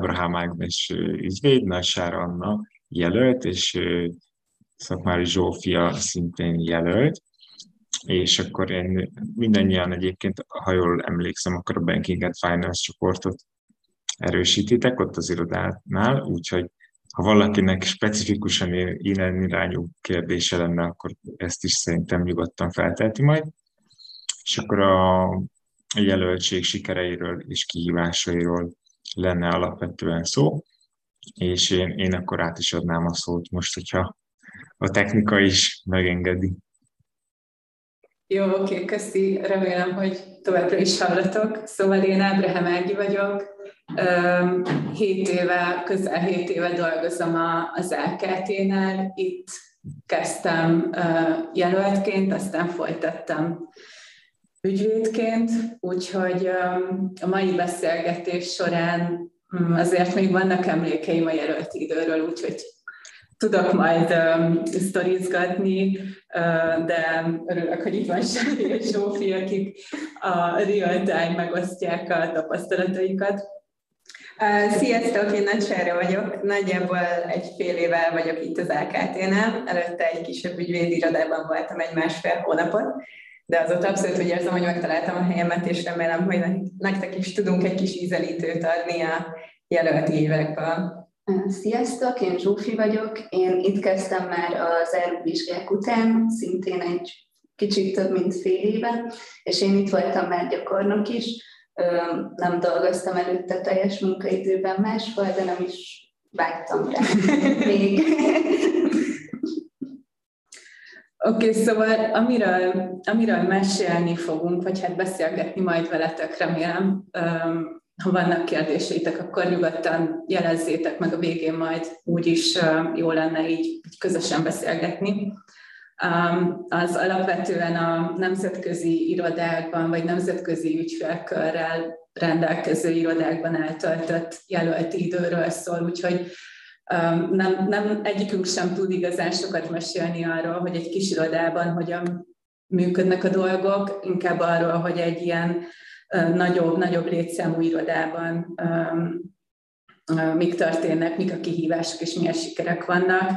Ábrahám Ágnes ügyvéd, Nagysár Anna jelölt, és Szakmári Zsófia szintén jelölt, és akkor én mindannyian egyébként, ha jól emlékszem, akkor a Banking and Finance csoportot erősítitek ott az irodánál, úgyhogy ha valakinek specifikusan ilyen irányú kérdése lenne, akkor ezt is szerintem nyugodtan feltelti majd. És akkor a jelöltség sikereiről és kihívásairól lenne alapvetően szó, és én, én akkor át is adnám a szót most, hogyha a technika is megengedi. Jó, oké, köszi. Remélem, hogy továbbra is hallatok. Szóval én Ábrahám Ági vagyok. Hét éve, közel hét éve dolgozom az LKT-nál. Itt kezdtem jelöltként, aztán folytattam ügyvédként, úgyhogy a mai beszélgetés során hm, azért még vannak emlékeim a jelölt időről, úgyhogy tudok majd um, sztorizgatni, de örülök, hogy itt van Sári és Zsófi, akik a real-time megosztják a tapasztalataikat. Sziasztok, én Nagy Sára vagyok. Nagyjából egy fél éve vagyok itt az AKT-nál. Előtte egy kisebb ügyvédirodában voltam egy másfél hónapot, de azóta abszolút úgy érzem, hogy megtaláltam a helyemet, és remélem, hogy nektek is tudunk egy kis ízelítőt adni a jelölt évekből. Sziasztok, én Zsófi vagyok. Én itt kezdtem már az vizsgák után, szintén egy kicsit több mint fél éve, és én itt voltam már gyakornok is. Nem dolgoztam előtte teljes munkaidőben máshol, de nem is vágtam rá még. Oké, okay, szóval amiről, amiről mesélni fogunk, vagy hát beszélgetni majd veletek, remélem, ha vannak kérdéseitek, akkor nyugodtan jelezzétek meg a végén majd, úgyis jó lenne így, így közösen beszélgetni. Az alapvetően a nemzetközi irodákban, vagy nemzetközi ügyfélkörrel rendelkező irodákban eltöltött jelölti időről szól, úgyhogy nem, nem egyikünk sem tud igazán sokat mesélni arról, hogy egy kis irodában hogyan működnek a dolgok, inkább arról, hogy egy ilyen nagyobb, nagyobb létszámú irodában mik történnek, mik a kihívások és milyen sikerek vannak.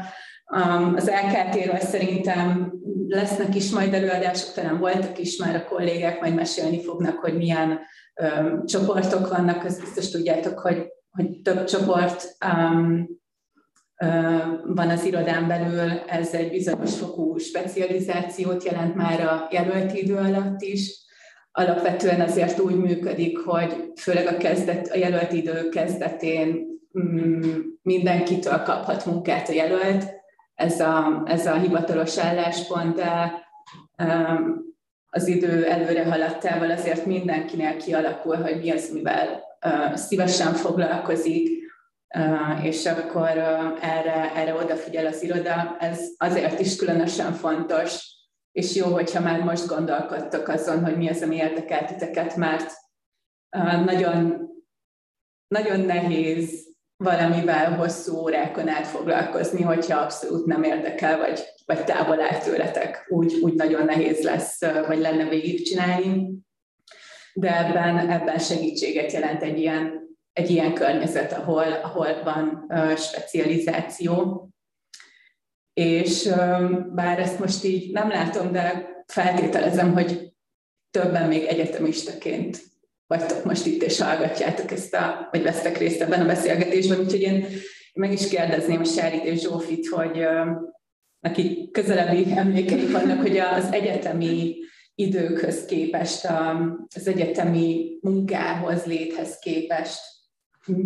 Az LKT-ről szerintem lesznek is majd előadások, talán voltak is már a kollégák, majd mesélni fognak, hogy milyen csoportok vannak, azt biztos tudjátok, hogy, hogy több csoport um, van az irodán belül, ez egy bizonyos fokú specializációt jelent már a jelölt idő alatt is, alapvetően azért úgy működik, hogy főleg a, kezdet, a jelölt idő kezdetén mm, mindenkitől kaphat munkát a jelölt, ez a, ez a hivatalos álláspont, de az idő előre haladtával azért mindenkinél kialakul, hogy mi az, mivel szívesen foglalkozik, és akkor erre, erre odafigyel az iroda. Ez azért is különösen fontos, és jó, hogyha már most gondolkodtok azon, hogy mi az, ami érdekel titeket, mert nagyon, nagyon nehéz valamivel hosszú órákon át foglalkozni, hogyha abszolút nem érdekel, vagy, vagy távol áll tőletek. Úgy, úgy nagyon nehéz lesz, vagy lenne végigcsinálni. De ebben, ebben segítséget jelent egy ilyen, egy ilyen környezet, ahol, ahol van uh, specializáció, és bár ezt most így nem látom, de feltételezem, hogy többen még egyetemistaként vagytok most itt, és hallgatjátok ezt a, vagy vesztek részt ebben a beszélgetésben, úgyhogy én meg is kérdezném a Sárit és Zsófit, hogy akik közelebbi emlékeik vannak, hogy az egyetemi időkhöz képest, az egyetemi munkához, léthez képest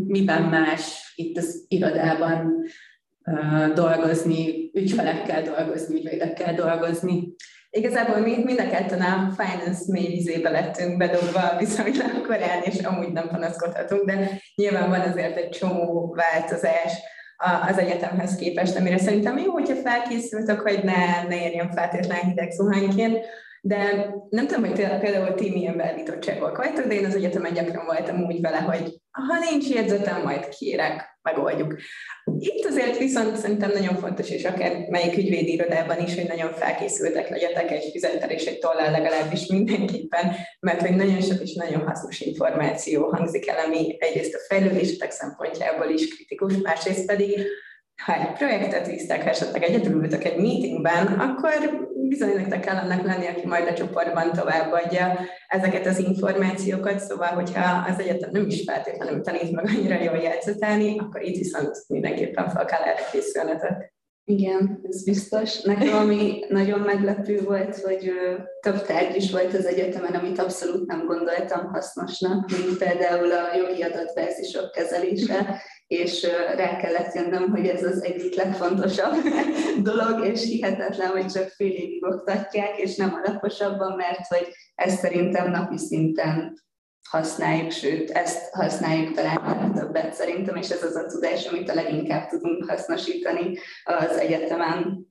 miben más itt az irodában dolgozni, ügyfelekkel dolgozni, ügyvédekkel dolgozni. Igazából mi mind a ketten a finance mély vizébe lettünk bedobva viszonylag korán, és amúgy nem panaszkodhatunk, de nyilván van azért egy csomó változás az egyetemhez képest, amire szerintem jó, hogyha felkészültek, hogy ne, ne érjen feltétlen hideg zuhányként, de nem tudom, hogy például ti milyen beállítottságok vagytok, de én az egyetemen gyakran voltam úgy vele, hogy ha nincs jegyzetem, majd kérek megoldjuk. Itt azért viszont szerintem nagyon fontos, és akár melyik ügyvédi irodában is, hogy nagyon felkészültek legyetek egy füzettel és egy tollal legalábbis mindenképpen, mert hogy nagyon sok és nagyon hasznos információ hangzik el, ami egyrészt a fejlődésetek szempontjából is kritikus, másrészt pedig ha egy projektet visztek, esetleg egyedül ültök egy meetingben, akkor bizony nektek kell annak lenni, aki majd a csoportban továbbadja ezeket az információkat, szóval hogyha az egyetem nem is feltétlenül tanít meg annyira jól játszatálni, akkor itt viszont mindenképpen fel kell erre készülnetek. Igen, ez biztos. Nekem ami nagyon meglepő volt, hogy több tárgy is volt az egyetemen, amit abszolút nem gondoltam hasznosnak, mint például a jogi adatbázisok kezelése, és rá kellett jönnöm, hogy ez az egyik legfontosabb dolog, és hihetetlen, hogy csak fél évig oktatják, és nem alaposabban, mert hogy ezt szerintem napi szinten használjuk, sőt, ezt használjuk talán többet szerintem, és ez az a tudás, amit a leginkább tudunk hasznosítani az egyetemen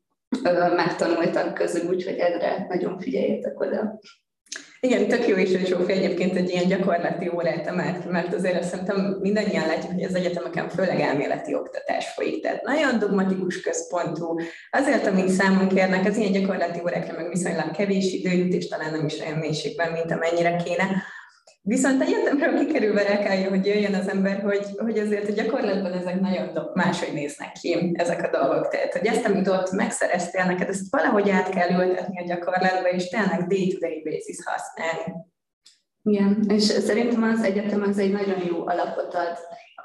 megtanultak közül, úgyhogy erre nagyon figyeljetek oda. Igen, tök jó is, hogy Zsófi egyébként egy ilyen gyakorlati órát emelt mert azért azt szerintem mindannyian látjuk, hogy az egyetemeken főleg elméleti oktatás folyik, tehát nagyon dogmatikus központú. Azért, amit számon kérnek, az ilyen gyakorlati órákra meg viszonylag kevés idő jut, és talán nem is olyan mélységben, mint amennyire kéne. Viszont egyetemről kikerülve kell, hogy jöjjön az ember, hogy, hogy azért a gyakorlatban ezek nagyon máshogy néznek ki, ezek a dolgok. Tehát, hogy ezt, amit ott megszereztél neked, ezt valahogy át kell ültetni a gyakorlatba, és tényleg day-to-day basis használni. Igen, és szerintem az egyetem az egy nagyon jó alapot ad.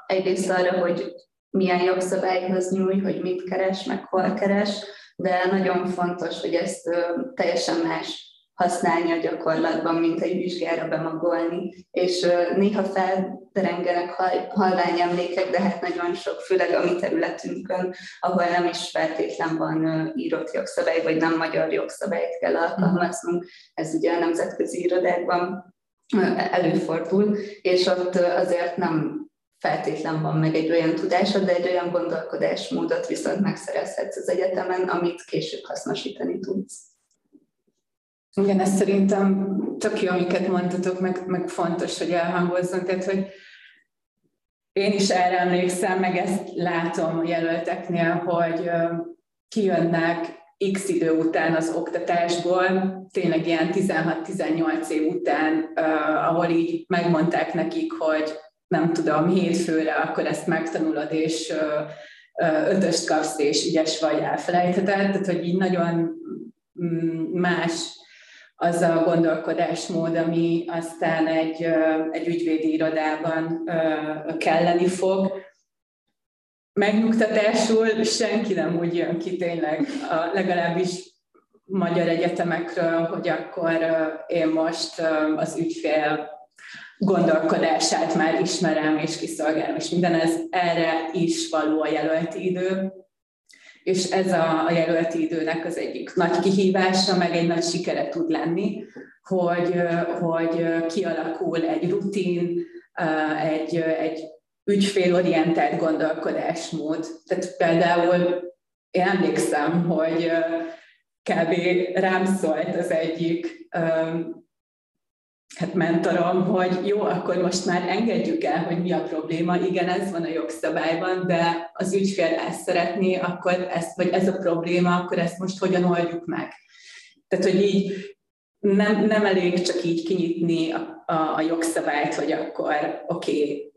Egyrészt arra, hogy milyen jogszabályhoz nyúj, hogy mit keres, meg hol keres, de nagyon fontos, hogy ezt teljesen más használni a gyakorlatban, mint egy vizsgára bemagolni, és néha felderengenek halvány emlékek, de hát nagyon sok, főleg a mi területünkön, ahol nem is feltétlen van írott jogszabály, vagy nem magyar jogszabályt kell alkalmaznunk, ez ugye a nemzetközi irodákban előfordul, és ott azért nem feltétlen van meg egy olyan tudásod, de egy olyan gondolkodásmódot viszont megszerezhetsz az egyetemen, amit később hasznosítani tudsz. Igen, ez szerintem tök jó, amiket mondtatok, meg, meg fontos, hogy elhangozzon. Tehát, hogy én is erre emlékszem, meg ezt látom a jelölteknél, hogy kijönnek x idő után az oktatásból, tényleg ilyen 16-18 év után, ahol így megmondták nekik, hogy nem tudom, hétfőre, akkor ezt megtanulod, és ötöst kapsz, és ügyes vagy elfelejtheted, tehát hogy így nagyon mm, más az a gondolkodásmód, ami aztán egy, egy ügyvédi irodában kelleni fog. Megnyugtatásul senki nem úgy jön ki tényleg, a, legalábbis magyar egyetemekről, hogy akkor én most az ügyfél gondolkodását már ismerem és kiszolgálom, és minden ez erre is való a jelölti idő és ez a, a jelölti időnek az egyik nagy kihívása, meg egy nagy sikere tud lenni, hogy, hogy kialakul egy rutin, egy, egy ügyfélorientált gondolkodásmód. Tehát például én emlékszem, hogy kb. rám szólt az egyik hát mentorom, hogy jó, akkor most már engedjük el, hogy mi a probléma. Igen, ez van a jogszabályban, de az ügyfél ezt szeretné, akkor ezt, vagy ez a probléma, akkor ezt most hogyan oldjuk meg. Tehát, hogy így nem, nem elég csak így kinyitni a, a, a jogszabályt, hogy akkor oké, okay,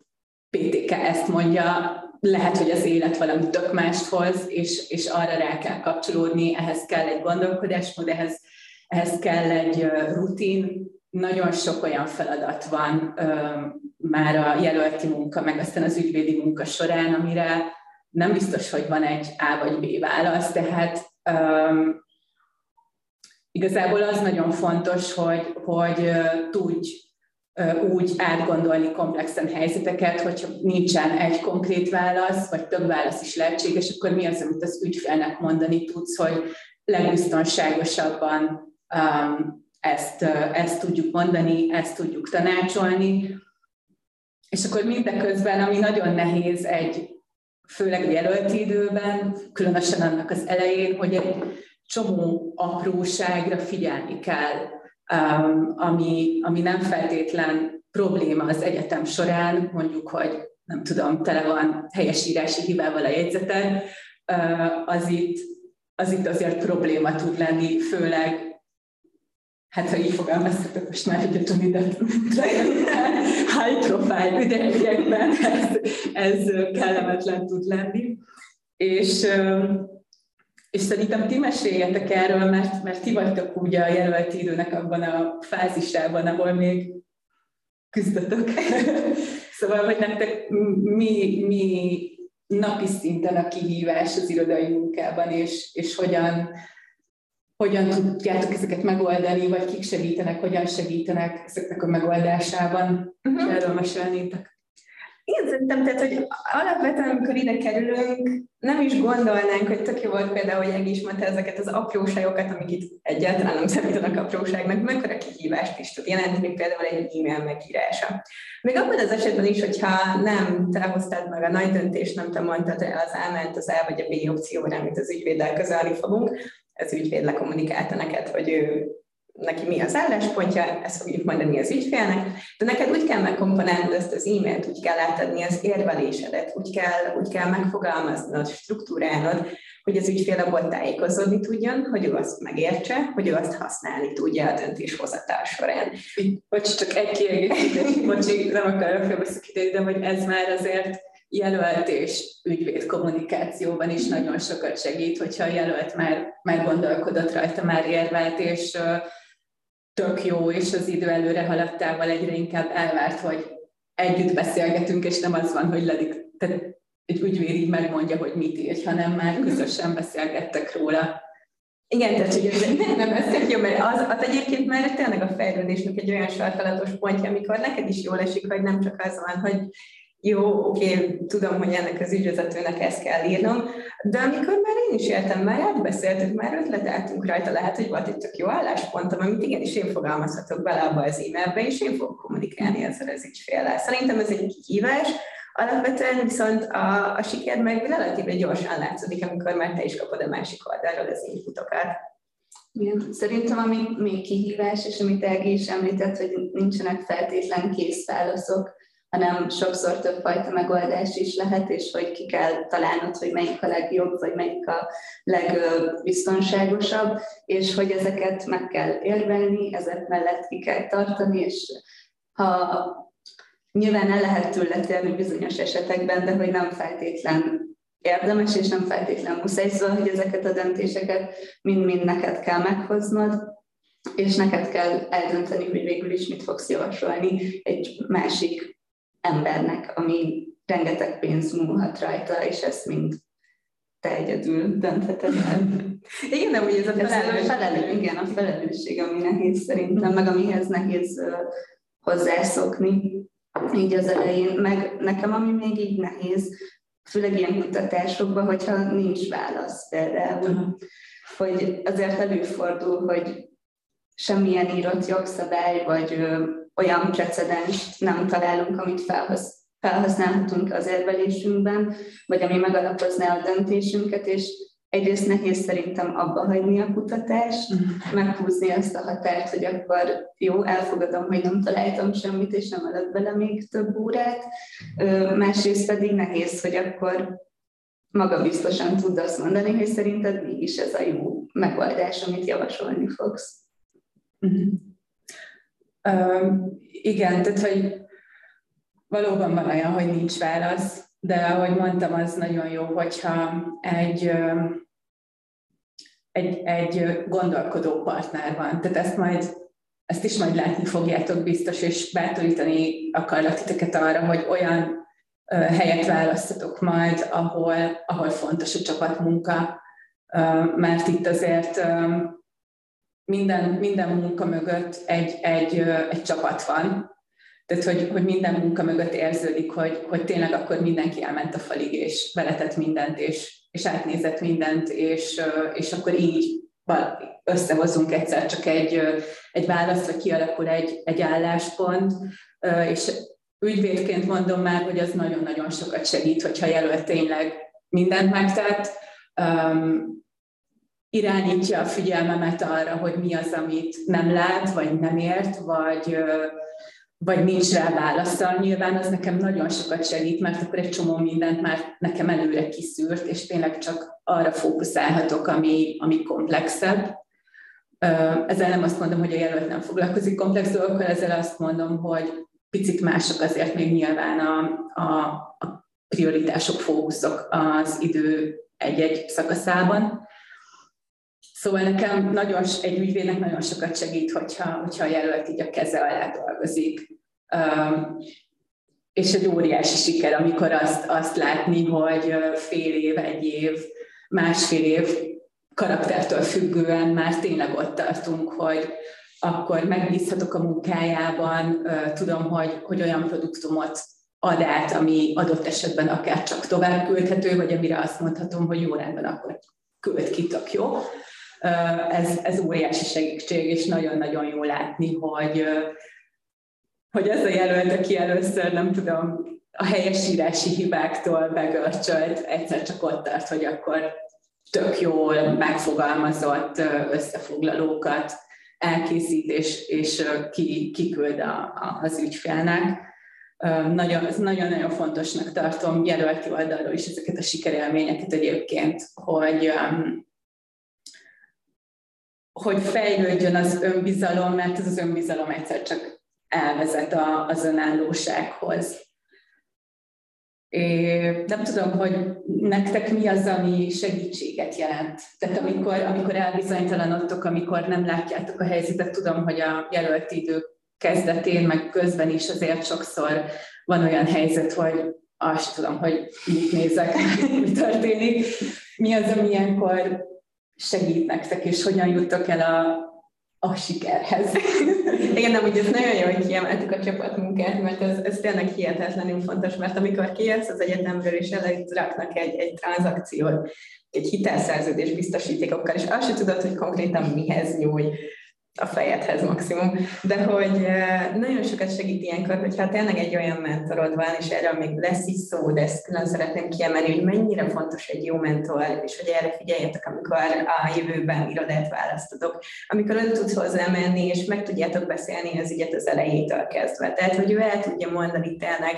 PTK ezt mondja, lehet, hogy az élet valami tök mást hoz, és, és arra rá kell kapcsolódni, ehhez kell egy gondolkodásmód, ehhez, ehhez kell egy rutin, nagyon sok olyan feladat van már a jelölti munka, meg aztán az ügyvédi munka során, amire nem biztos, hogy van egy A vagy B válasz, tehát um, igazából az nagyon fontos, hogy, hogy tudj úgy átgondolni komplexen helyzeteket, hogyha nincsen egy konkrét válasz, vagy több válasz is lehetséges, akkor mi az, amit az ügyfélnek mondani tudsz, hogy legbiztonságosabban um, ezt, ezt tudjuk mondani, ezt tudjuk tanácsolni. És akkor mindeközben, ami nagyon nehéz egy, főleg a jelölti időben, különösen annak az elején, hogy egy csomó apróságra figyelni kell, ami, ami nem feltétlen probléma az egyetem során, mondjuk, hogy nem tudom, tele van helyesírási hibával a jegyzeted, az itt, az itt azért probléma tud lenni, főleg hát ha így fogalmazhatok most már egyetemi, de high profile ügyekben ez, ez kellemetlen tud lenni. És, és szerintem ti meséljetek erről, mert, mert ti vagytok ugye a jelölt időnek abban a fázisában, ahol még küzdötök. szóval, hogy nektek mi, mi napi szinten a kihívás az irodai munkában, és, és hogyan, hogyan tudjátok ezeket megoldani, vagy kik segítenek, hogyan segítenek ezeknek a megoldásában, uh-huh. erről mesélnétek. Én szerintem, tehát, hogy alapvetően, amikor ide kerülünk, nem is gondolnánk, hogy tök jó volt például, hogy Egi is mondta ezeket az apróságokat, amik itt egyáltalán nem számítanak apróságnak, mekkora kihívást is tud jelenteni például egy e-mail megírása. Még abban az esetben is, hogyha nem te hoztad meg a nagy döntést, nem te mondtad el az elment az A vagy a B opcióra, amit az ügyvéddel közölni fogunk, az ügyvéd lekommunikálta neked, hogy ő neki mi az álláspontja, ezt fogjuk mondani az ügyfélnek, de neked úgy kell megkomponálnod ezt az e-mailt, úgy kell átadni az érvelésedet, úgy kell, úgy kell megfogalmaznod, struktúrálnod, hogy az ügyfél abból tájékozódni tudjon, hogy ő azt megértse, hogy ő azt használni tudja a döntéshozatal során. Bocs, csak egy kiegészítés, bocsi, nem akarok félbeszakítani, de hogy ez már azért jelölt és ügyvéd kommunikációban is nagyon sokat segít, hogyha a jelölt már, már gondolkodott rajta, már érvelt, és tök jó, és az idő előre haladtával egyre inkább elvárt, hogy együtt beszélgetünk, és nem az van, hogy ledik, tehát egy ügyvéd így megmondja, hogy mit ír, hanem már közösen beszélgettek róla. Igen, tehát hogy ez nem, nem ez jó, mert az, az egyébként már tényleg a fejlődésnek egy olyan sarkalatos pontja, amikor neked is jól esik, hogy nem csak az van, hogy jó, oké, tudom, hogy ennek az ügyvezetőnek ezt kell írnom, de amikor már én is értem, már átbeszéltük, már ötleteltünk rajta, lehet, hogy volt egy tök jó álláspontom, amit igenis én fogalmazhatok bele abba az e-mailbe, és én fogok kommunikálni ezzel az ügyféllel. Szerintem ez egy kihívás, Alapvetően viszont a, a siker meg relatíve gyorsan látszódik, amikor már te is kapod a másik oldalról az inputokat. Igen, szerintem ami még kihívás, és amit Elgi is említett, hogy nincsenek feltétlen kész válaszok, hanem sokszor többfajta megoldás is lehet, és hogy ki kell találnod, hogy melyik a legjobb, vagy melyik a legbiztonságosabb, és hogy ezeket meg kell érvelni, ezek mellett ki kell tartani, és ha nyilván el lehet tőle bizonyos esetekben, de hogy nem feltétlen érdemes, és nem feltétlen muszáj, szóval, hogy ezeket a döntéseket mind-mind neked kell meghoznod, és neked kell eldönteni, hogy végül is mit fogsz javasolni egy másik embernek, ami rengeteg pénz múlhat rajta, és ezt mind te egyedül döntheted el. igen, de ugye ez a felelősség. Felelő, igen, a felelősség, ami nehéz szerintem, meg amihez nehéz uh, hozzászokni így az elején. Meg nekem, ami még így nehéz, főleg ilyen kutatásokban, hogyha nincs válasz például, uh-huh. hogy azért előfordul, hogy semmilyen írott jogszabály, vagy olyan precedens nem találunk, amit felhasz, felhasználhatunk az érvelésünkben, vagy ami megalapozná a döntésünket, és egyrészt nehéz szerintem abba hagyni a kutatást, uh-huh. meghúzni azt a határt, hogy akkor jó, elfogadom, hogy nem találtam semmit, és nem adott bele még több órát. Másrészt pedig nehéz, hogy akkor maga biztosan tud azt mondani, hogy szerinted mégis ez a jó megoldás, amit javasolni fogsz. Uh-huh. Igen, tehát hogy valóban van olyan, hogy nincs válasz, de ahogy mondtam, az nagyon jó, hogyha egy, egy, egy gondolkodó partner van. Tehát ezt majd ezt is majd látni fogjátok biztos, és bátorítani akarlak titeket arra, hogy olyan helyet választatok majd, ahol, ahol fontos a csapatmunka, mert itt azért minden, minden munka mögött egy, egy, egy csapat van, tehát, hogy, hogy minden munka mögött érződik, hogy, hogy tényleg akkor mindenki elment a falig, és beletett mindent, és, és átnézett mindent, és, és akkor így összehozunk egyszer csak egy, egy választ, vagy kialakul egy, egy álláspont, és ügyvédként mondom már, hogy az nagyon-nagyon sokat segít, hogyha jelölt tényleg mindent megtett, irányítja a figyelmemet arra, hogy mi az, amit nem lát, vagy nem ért, vagy, vagy nincs rá válasza, nyilván az nekem nagyon sokat segít, mert akkor egy csomó mindent már nekem előre kiszűrt, és tényleg csak arra fókuszálhatok, ami, ami komplexebb. Ezzel nem azt mondom, hogy a jelölt nem foglalkozik komplex dolgokkal, ezzel azt mondom, hogy picit mások azért még nyilván a, a, a prioritások, fókuszok az idő egy-egy szakaszában. Szóval nekem nagyon, egy ügyvédnek nagyon sokat segít, hogyha, hogyha a jelölt így a keze alá dolgozik. Um, és egy óriási siker, amikor azt, azt látni, hogy fél év, egy év, másfél év karaktertől függően már tényleg ott tartunk, hogy akkor megbízhatok a munkájában, tudom, hogy, hogy olyan produktumot ad át, ami adott esetben akár csak tovább küldhető, vagy amire azt mondhatom, hogy jó rendben, akkor küld ki, jó. Ez, ez óriási segítség, és nagyon-nagyon jó látni, hogy, hogy ez a jelölt, aki először, nem tudom, a helyesírási hibáktól begörcsölt, egyszer csak ott tart, hogy akkor tök jól megfogalmazott összefoglalókat elkészít, és, és ki, kiküld a, a, az ügyfélnek. Nagyon, nagyon-nagyon fontosnak tartom jelölti oldalról is ezeket a sikerélményeket egyébként, hogy, hogy fejlődjön az önbizalom, mert ez az önbizalom egyszer csak elvezet a, az önállósághoz. É, nem tudom, hogy nektek mi az, ami segítséget jelent. Tehát amikor, amikor elbizonytalanodtok, amikor nem látjátok a helyzetet, tudom, hogy a jelölt idő kezdetén, meg közben is azért sokszor van olyan helyzet, hogy azt tudom, hogy mit nézek, mi történik. Mi az, ami ilyenkor segít nektek, és hogyan juttok el a, a sikerhez. Igen, nem, ugye ez nagyon jó, hogy kiemeltük a csapatmunkát, mert ez, ez tényleg hihetetlenül fontos, mert amikor kijössz az egyetemről, és raknak egy, egy tranzakciót, egy hitelszerződés biztosítékokkal, és azt sem tudod, hogy konkrétan mihez nyúj a fejedhez maximum, de hogy nagyon sokat segít ilyenkor, hogyha tényleg egy olyan mentorod van, és erről még lesz is szó, de ezt külön szeretném kiemelni, hogy mennyire fontos egy jó mentor, és hogy erre figyeljetek, amikor a jövőben irodát választotok, amikor ön tud hozzá menni, és meg tudjátok beszélni az ügyet az elejétől kezdve. Tehát, hogy ő el tudja mondani tényleg,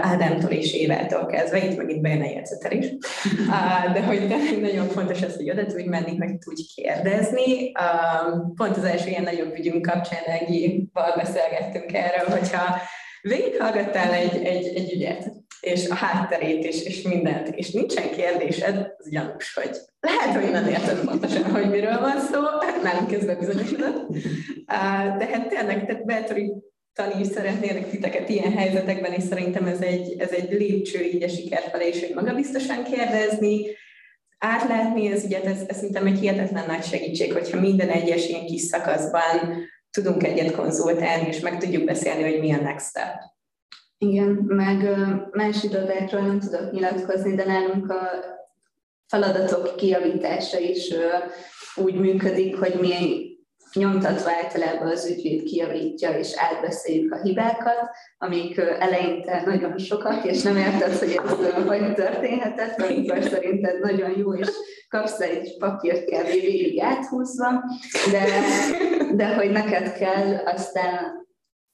Ádámtól és Évától kezdve, itt meg itt bejön a jegyzetel is. De hogy nagyon fontos az, hogy oda tudj menni, meg tudj kérdezni. Pont az első ilyen nagyobb ügyünk kapcsán Ágival beszélgettünk erről, hogyha végighallgattál egy, egy, egy ügyet, és a hátterét is, és mindent, és nincsen kérdésed, az gyanús, hogy lehet, hogy nem érted pontosan, hogy miről van szó, nem közben bizonyosodott. De hát tényleg, tehát bátorít tani is szeretnének titeket ilyen helyzetekben, és szerintem ez egy, ez egy lépcső így a siker felé, és hogy magabiztosan kérdezni, átlátni ez ügyet, ez, ez szerintem egy hihetetlen nagy segítség, hogyha minden egyes ilyen kis szakaszban tudunk egyet konzultálni, és meg tudjuk beszélni, hogy mi a next step. Igen, meg más irodákról nem tudok nyilatkozni, de nálunk a feladatok kiavítása is úgy működik, hogy mi nyomtatva általában az ügyvéd kiavítja és átbeszéljük a hibákat, amik eleinte nagyon sokak, és nem érted, hogy ez hogy történhetett, amikor szerinted nagyon jó, és kapsz egy papírt kell végig áthúzva, de, de hogy neked kell aztán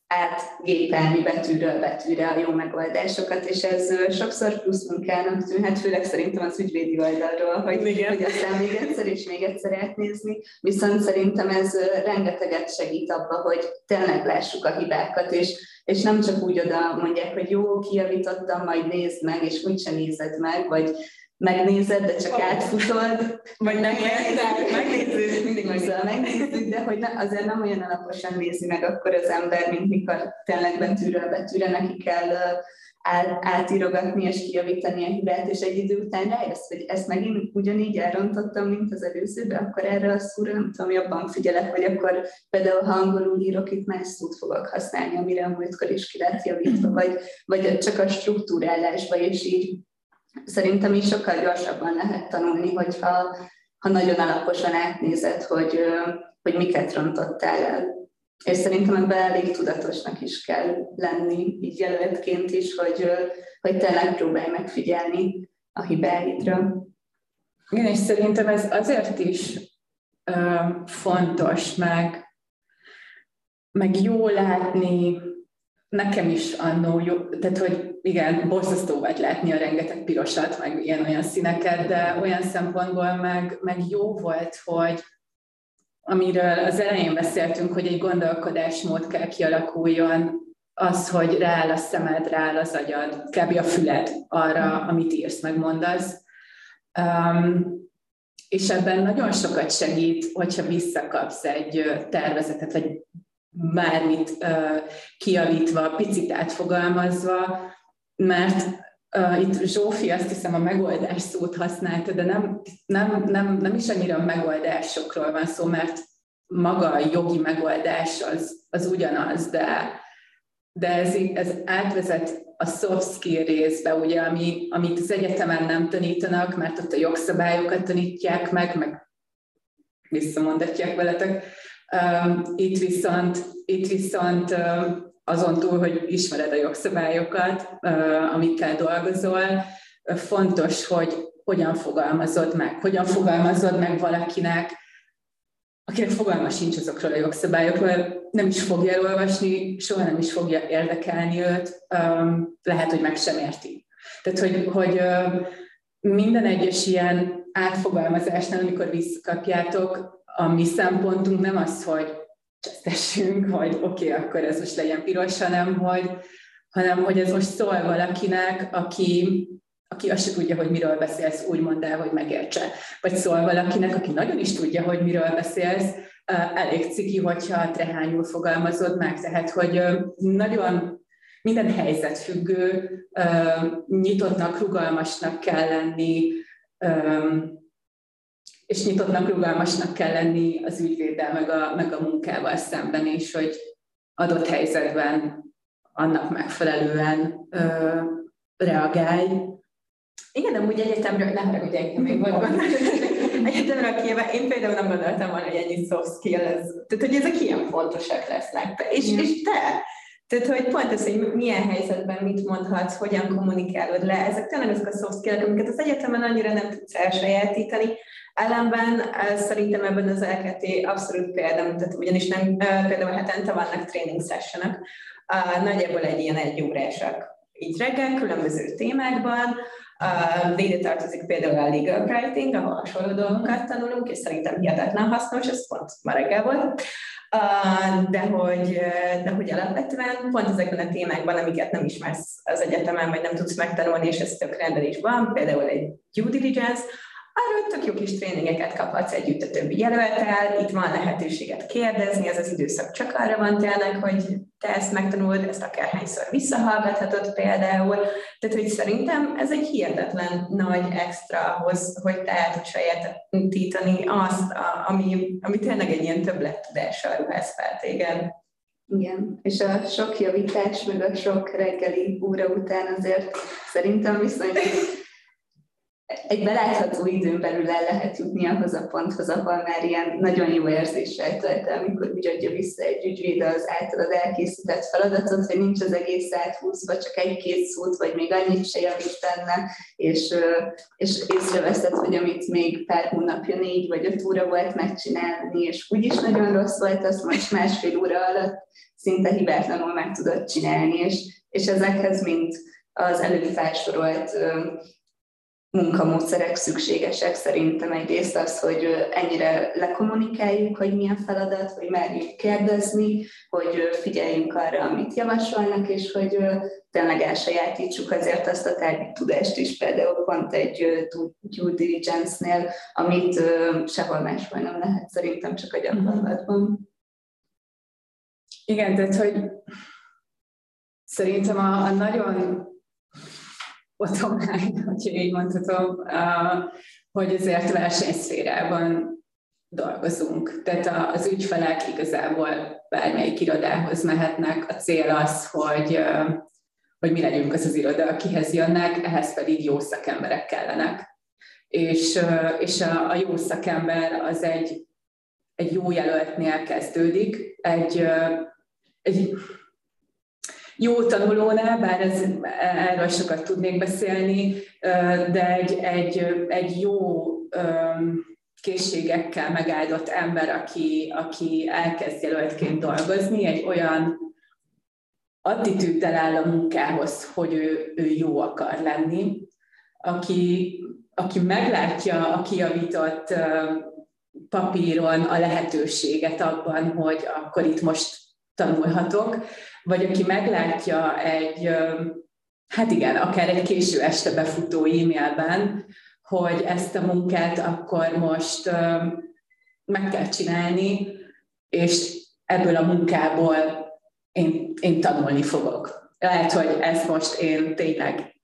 átgépelni betűről betűre a jó megoldásokat, és ez sokszor plusz munkának tűnhet, főleg szerintem az ügyvédi oldalról, hogy, Igen. hogy aztán még egyszer és még egyszer átnézni, viszont szerintem ez rengeteget segít abba, hogy tényleg lássuk a hibákat, és, és nem csak úgy oda mondják, hogy jó, kijavítottam, majd nézd meg, és úgysem nézed meg, vagy megnézed, de csak átfutod, vagy nem megnézzük, mindig megnézzük, megnézzük, de hogy ne, azért nem olyan alaposan nézi meg akkor az ember, mint mikor tényleg betűről betűre neki kell át, átírogatni és kijavítani a hibát, és egy idő után rájössz, hogy ezt megint ugyanígy elrontottam, mint az előzőbe, akkor erre a szóra nem tudom, jobban figyelek, hogy akkor például ha angolul írok, itt más szót fogok használni, amire a múltkor is ki lett javítva, vagy, vagy csak a struktúrálásba, és így szerintem is sokkal gyorsabban lehet tanulni, hogyha ha nagyon alaposan átnézed, hogy, hogy miket rontottál el. És szerintem ebben elég tudatosnak is kell lenni, így jelöltként is, hogy, hogy tényleg próbálj megfigyelni a hibáidra. Igen, és szerintem ez azért is ö, fontos, meg, meg jó látni nekem is annó jó, tehát hogy igen, borzasztó vagy látni a rengeteg pirosat, meg ilyen-olyan színeket, de olyan szempontból meg, meg jó volt, hogy amiről az elején beszéltünk, hogy egy gondolkodásmód kell kialakuljon, az, hogy rááll a szemed, rááll az agyad, kb. a füled arra, amit írsz, meg mondasz. Um, és ebben nagyon sokat segít, hogyha visszakapsz egy tervezetet, vagy bármit uh, kiavítva, picit átfogalmazva, mert uh, itt Zsófi azt hiszem a megoldás szót használta, de nem, nem, nem, nem is annyira a megoldásokról van szó, mert maga a jogi megoldás az, az ugyanaz, de, de ez, ez átvezet a soft skill részbe, ugye, ami, amit az egyetemen nem tanítanak, mert ott a jogszabályokat tanítják meg, meg visszamondatják veletek. Itt viszont, itt viszont azon túl, hogy ismered a jogszabályokat, amikkel dolgozol, fontos, hogy hogyan fogalmazod meg, hogyan fogalmazod meg valakinek, akinek fogalma sincs azokról a jogszabályokról, nem is fogja elolvasni, soha nem is fogja érdekelni őt, lehet, hogy meg sem érti. Tehát, hogy, hogy minden egyes ilyen átfogalmazásnál, amikor visszakapjátok, a mi szempontunk nem az, hogy csesztessünk, hogy oké, okay, akkor ez most legyen piros, hanem hogy, hanem hogy ez most szól valakinek, aki, aki azt se tudja, hogy miről beszélsz, úgy mondd el, hogy megértse. Vagy szól valakinek, aki nagyon is tudja, hogy miről beszélsz, elég ciki, hogyha trehányul fogalmazod meg. Tehát, hogy nagyon minden helyzet függő, nyitottnak, rugalmasnak kell lenni, és nyitottnak, rugalmasnak kell lenni az ügyvéddel, meg a, meg a munkával szemben is, hogy adott helyzetben annak megfelelően ö, reagálj. Igen, de úgy egyetemről, nem hogy engem még van. Egyetemre kieve, én például nem gondoltam volna, hogy ennyi soft skill, ez, tehát hogy ezek ilyen fontosak lesznek. És, és te, tehát, hogy pont ez, hogy milyen helyzetben mit mondhatsz, hogyan kommunikálod le, ezek tényleg ezek a soft skill amiket az egyetemen annyira nem tudsz elsajátítani, Ellenben szerintem ebben az LKT abszolút példamutató, ugyanis nem, például hetente vannak training sessionok, nagyjából egy ilyen egy órásak így reggel, különböző témákban, de tartozik például a legal writing, ahol hasonló dolgokat tanulunk, és szerintem hihetetlen hasznos, ez pont ma reggel volt. De hogy, de hogy alapvetően pont ezekben a témákban, amiket nem ismersz az egyetemen, vagy nem tudsz megtanulni, és ez tök rendben is van, például egy due diligence, arról tök jó kis tréningeket kaphatsz együtt a többi jelöltel, itt van lehetőséget kérdezni, ez az időszak csak arra van tényleg, hogy te ezt megtanuld, ezt akárhányszor visszahallgathatod például. Tehát, hogy szerintem ez egy hihetetlen nagy extra ahhoz, hogy te el tudsz sajátítani azt, ami, ami tényleg egy ilyen többlettudással ruház fel téged. Igen, és a sok javítás, meg a sok reggeli óra után azért szerintem viszonylag egy belátható időn belül el lehet jutni ahhoz a ponthoz, ahol már ilyen nagyon jó érzéssel tölt el, amikor úgy adja vissza egy ügyvéd az általad elkészített feladatot, hogy nincs az egész áthúzva, csak egy-két szót, vagy még annyit se javít benne, és, és észreveszed, hogy amit még pár hónapja négy vagy öt óra volt megcsinálni, és úgyis nagyon rossz volt, azt most másfél óra alatt szinte hibátlanul meg tudod csinálni, és, és ezekhez mind az előbb felsorolt munkamódszerek szükségesek szerintem. Egyrészt az, hogy ennyire lekommunikáljuk, hogy milyen feladat, hogy merjük kérdezni, hogy figyeljünk arra, amit javasolnak, és hogy tényleg elsajátítsuk azért azt a tárgyi tudást is, például pont egy due diligence-nél, amit sehol máshol nem lehet szerintem csak a gyakorlatban. Igen, tehát hogy szerintem a, a nagyon bottom line, hogyha így mondhatom, hogy azért versenyszférában dolgozunk. Tehát az ügyfelek igazából bármelyik irodához mehetnek. A cél az, hogy, hogy mi legyünk az az iroda, akihez jönnek, ehhez pedig jó szakemberek kellenek. És, és a, a jó szakember az egy, egy jó jelöltnél kezdődik, egy, egy jó tanulónál, bár ez, erről sokat tudnék beszélni, de egy, egy, egy jó készségekkel megáldott ember, aki, aki elkezd jelöltként dolgozni, egy olyan attitűddel áll a munkához, hogy ő, ő jó akar lenni, aki, aki meglátja a kiavított papíron a lehetőséget abban, hogy akkor itt most tanulhatok, vagy aki meglátja egy, hát igen, akár egy késő este befutó e-mailben, hogy ezt a munkát akkor most meg kell csinálni, és ebből a munkából én, én tanulni fogok. Lehet, hogy ezt most én tényleg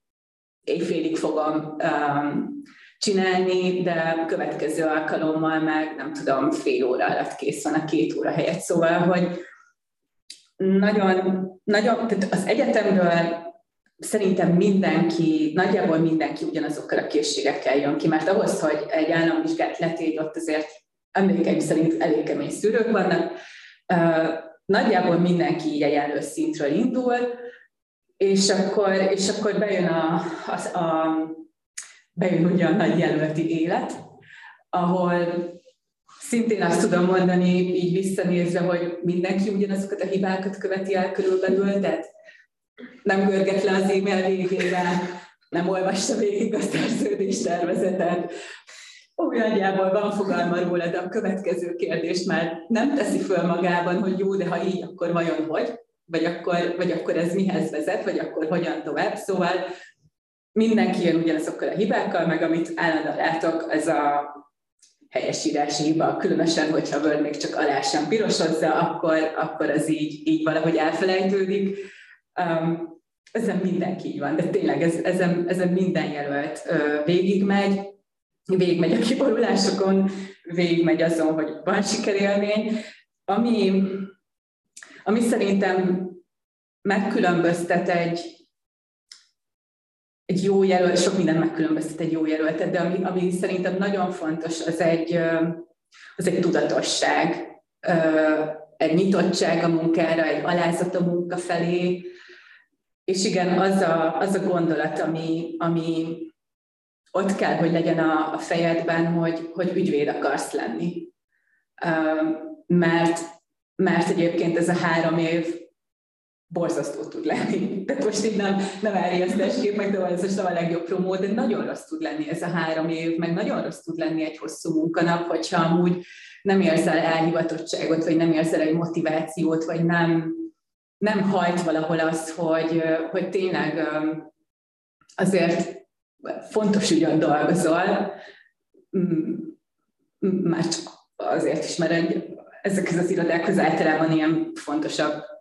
éjfélig fogom um, csinálni, de következő alkalommal meg nem tudom, fél óra alatt kész van a két óra helyett. Szóval, hogy nagyon, nagyon tehát az egyetemről szerintem mindenki, nagyjából mindenki ugyanazokkal a készségekkel jön ki, mert ahhoz, hogy egy államvizsgát letégy, ott azért emlékeim szerint elég kemény szűrők vannak, nagyjából mindenki így egyenlő szintről indul, és akkor, és akkor bejön, a, a, a, bejön ugye a nagy jelölti élet, ahol szintén azt tudom mondani, így visszanézve, hogy mindenki ugyanazokat a hibákat követi el körülbelül, tehát nem görget le az e-mail végével, nem olvasta végig a szerződéstervezetet, úgy nagyjából van fogalma róla, de a következő kérdést már nem teszi föl magában, hogy jó, de ha így, akkor vajon hogy? Vagy akkor, vagy akkor ez mihez vezet, vagy akkor hogyan tovább. Szóval mindenki jön ugyanazokkal a hibákkal, meg amit állandóan látok, ez a helyesírási hiba, különösen, hogyha Word még csak alá sem pirosodza, akkor, akkor az így, így valahogy elfelejtődik. Um, ezen mindenki így van, de tényleg ez, ezen, ezen minden jelölt uh, végigmegy, végigmegy a kiborulásokon, végigmegy azon, hogy van sikerélmény, ami, ami szerintem megkülönböztet egy, egy jó jelölt, sok minden megkülönböztet egy jó jelöltet, de ami, ami szerintem nagyon fontos, az egy, az egy tudatosság, egy nyitottság a munkára, egy alázat a munka felé, és igen, az a, az a gondolat, ami, ami ott kell, hogy legyen a, a fejedben, hogy, hogy ügyvéd akarsz lenni. Mert, mert egyébként ez a három év borzasztó tud lenni. Tehát most így nem, nem elriasztásképp, meg ez a legjobb promó, de nagyon rossz tud lenni ez a három év, meg nagyon rossz tud lenni egy hosszú munkanap, hogyha amúgy nem érzel elhivatottságot, vagy nem érzel egy motivációt, vagy nem, nem hajt valahol az, hogy, hogy tényleg azért fontos ügyön dolgozol, mm, már csak azért is, mert egy, ezekhez az irodákhoz általában ilyen fontosabb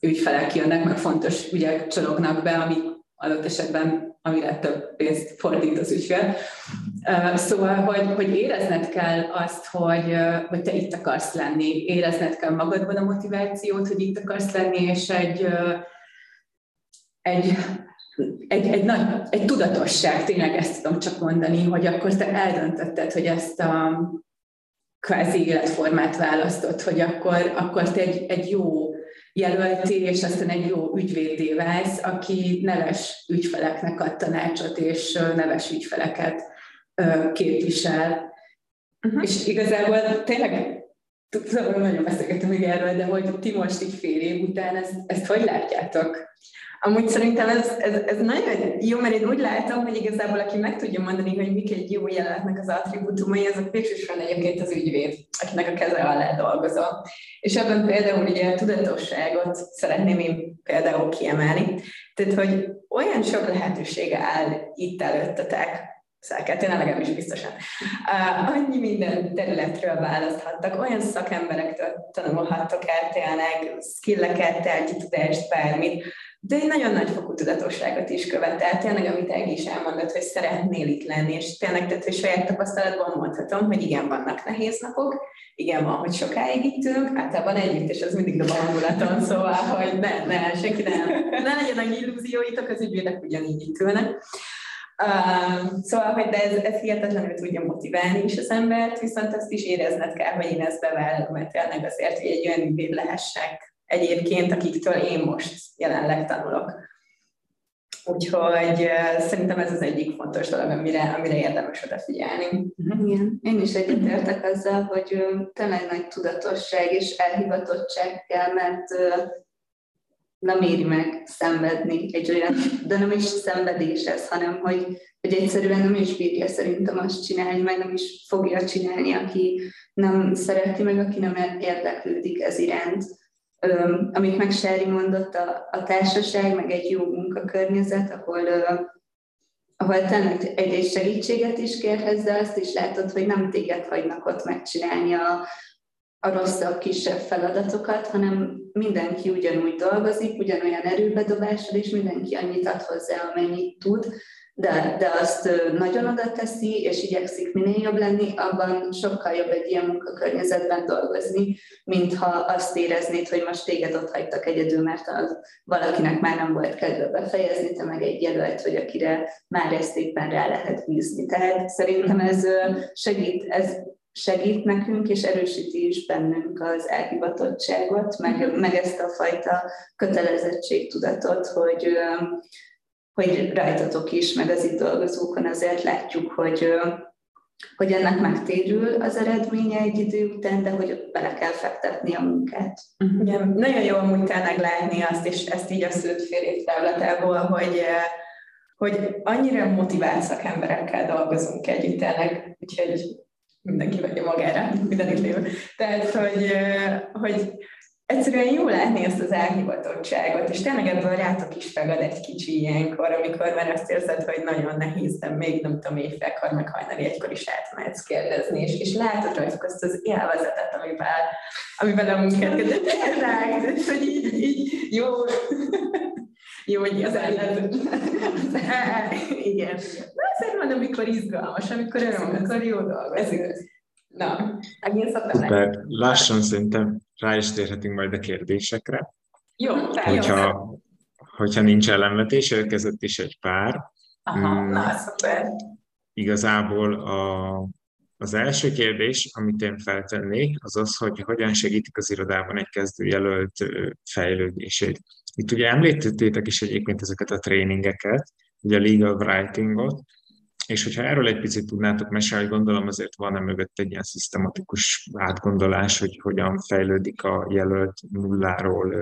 ügyfelek jönnek, meg fontos ügyek csalognak be, ami adott esetben, amire több pénzt fordít az ügyfél. Szóval, hogy, hogy érezned kell azt, hogy, hogy te itt akarsz lenni, érezned kell magadban a motivációt, hogy itt akarsz lenni, és egy, egy egy, egy, nagy, egy tudatosság, tényleg ezt tudom csak mondani, hogy akkor te eldöntötted, hogy ezt a kvázi életformát választott, hogy akkor, akkor te egy, egy jó jelölti, és aztán egy jó ügyvédé válsz, aki neves ügyfeleknek ad tanácsot, és neves ügyfeleket képvisel. Uh-huh. És igazából tényleg tudom, nagyon beszélgetünk még erről, de hogy ti most így fél év után ezt, ezt hogy látjátok? Amúgy szerintem ez, ez, ez nagyon jó, mert én úgy látom, hogy igazából aki meg tudja mondani, hogy mik egy jó jelenetnek az attribútumai, azok végsősorban egyébként az ügyvéd, akinek a keze alá dolgozol. És ebben például ugye a tudatosságot szeretném én például kiemelni. Tehát, hogy olyan sok lehetősége áll itt előttetek, Szelket, én is biztosan. Uh, annyi minden területről választhattak, olyan szakemberektől tanulhattok el tényleg skilleket, tárgyi tudást, bármit, de egy nagyon nagy fokú tudatosságot is követel, tényleg, amit Egi is elmondott, hogy szeretnél itt lenni, és tényleg, tehát, hogy saját tapasztalatban mondhatom, hogy igen, vannak nehéz napok, igen, van, hogy sokáig itt ülünk, általában együtt, és az mindig a hangulaton, szóval, hogy ne, ne, senki nem, ne legyen annyi illúzióitok, az ügyvédek ugyanígy itt ülnek. Uh, szóval, hogy de ez, ez hihetetlenül tudja motiválni is az embert, viszont azt is érezned kell, hogy én ezt bevállalom, mert tényleg azért, hogy egy olyan ügyvéd lehessek egyébként, akiktől én most jelenleg tanulok. Úgyhogy szerintem ez az egyik fontos dolog, amire, amire érdemes odafigyelni. Mhm. Igen, én is egyetértek azzal, hogy tényleg nagy tudatosság és elhivatottság kell, mert nem éri meg szenvedni egy olyan, de nem is szenvedés ez, hanem hogy, hogy egyszerűen nem is bírja szerintem azt csinálni, meg nem is fogja csinálni, aki nem szereti meg, aki nem érdeklődik ez iránt. Amit meg Sári mondott, a, a társaság, meg egy jó munkakörnyezet, ahol, ahol tényleg egyrészt segítséget is kérhez, de azt is látod, hogy nem téged hagynak ott megcsinálni a, a rosszabb, kisebb feladatokat, hanem mindenki ugyanúgy dolgozik, ugyanolyan erőbedobással, és mindenki annyit ad hozzá, amennyit tud, de, de azt nagyon oda teszi, és igyekszik minél jobb lenni, abban sokkal jobb egy ilyen munkakörnyezetben dolgozni, mint ha azt éreznéd, hogy most téged ott hagytak egyedül, mert az valakinek már nem volt kedve befejezni, te meg egy jelölt, hogy akire már ezt éppen rá lehet bízni. Tehát szerintem ez segít, ez segít nekünk, és erősíti is bennünk az elhivatottságot, meg, meg ezt a fajta kötelezettségtudatot, hogy, hogy rajtatok is, meg az itt dolgozókon azért látjuk, hogy, hogy ennek megtérül az eredménye egy idő után, de hogy bele kell fektetni a munkát. Igen, nagyon jó amúgy tényleg látni azt, és ezt így a szőtt férjét hogy, hogy annyira motivált szakemberekkel dolgozunk együtt tényleg, úgyhogy mindenki vegye magára, mindenit lévő. Tehát, hogy, hogy egyszerűen jó látni ezt az elhivatottságot, és tényleg ebből rátok is ragad egy kicsi ilyenkor, amikor már azt érzed, hogy nagyon nehéz, de még nem tudom, éjfélkor, meg hajnali egykor is átmehetsz kérdezni, és, és látod rajtuk azt az élvezetet, amivel, amivel a munkát tényleg, hogy így, így jó, jó, hogy az ellen. igen. De azért van, amikor izgalmas, amikor öröm, amikor jó dolgozik. Na, megint szoktam Lassan szerintem rá is térhetünk majd a kérdésekre. Jó, hogyha, jó. hogyha nincs ellenvetés, érkezett is egy pár. Aha, mm, na, szuper. Igazából a, az első kérdés, amit én feltennék, az az, hogy hogyan segítik az irodában egy kezdőjelölt fejlődését. Itt ugye említettétek is egyébként ezeket a tréningeket, ugye a legal writingot, és hogyha erről egy picit tudnátok mesélni, gondolom azért van-e mögött egy ilyen szisztematikus átgondolás, hogy hogyan fejlődik a jelölt nulláról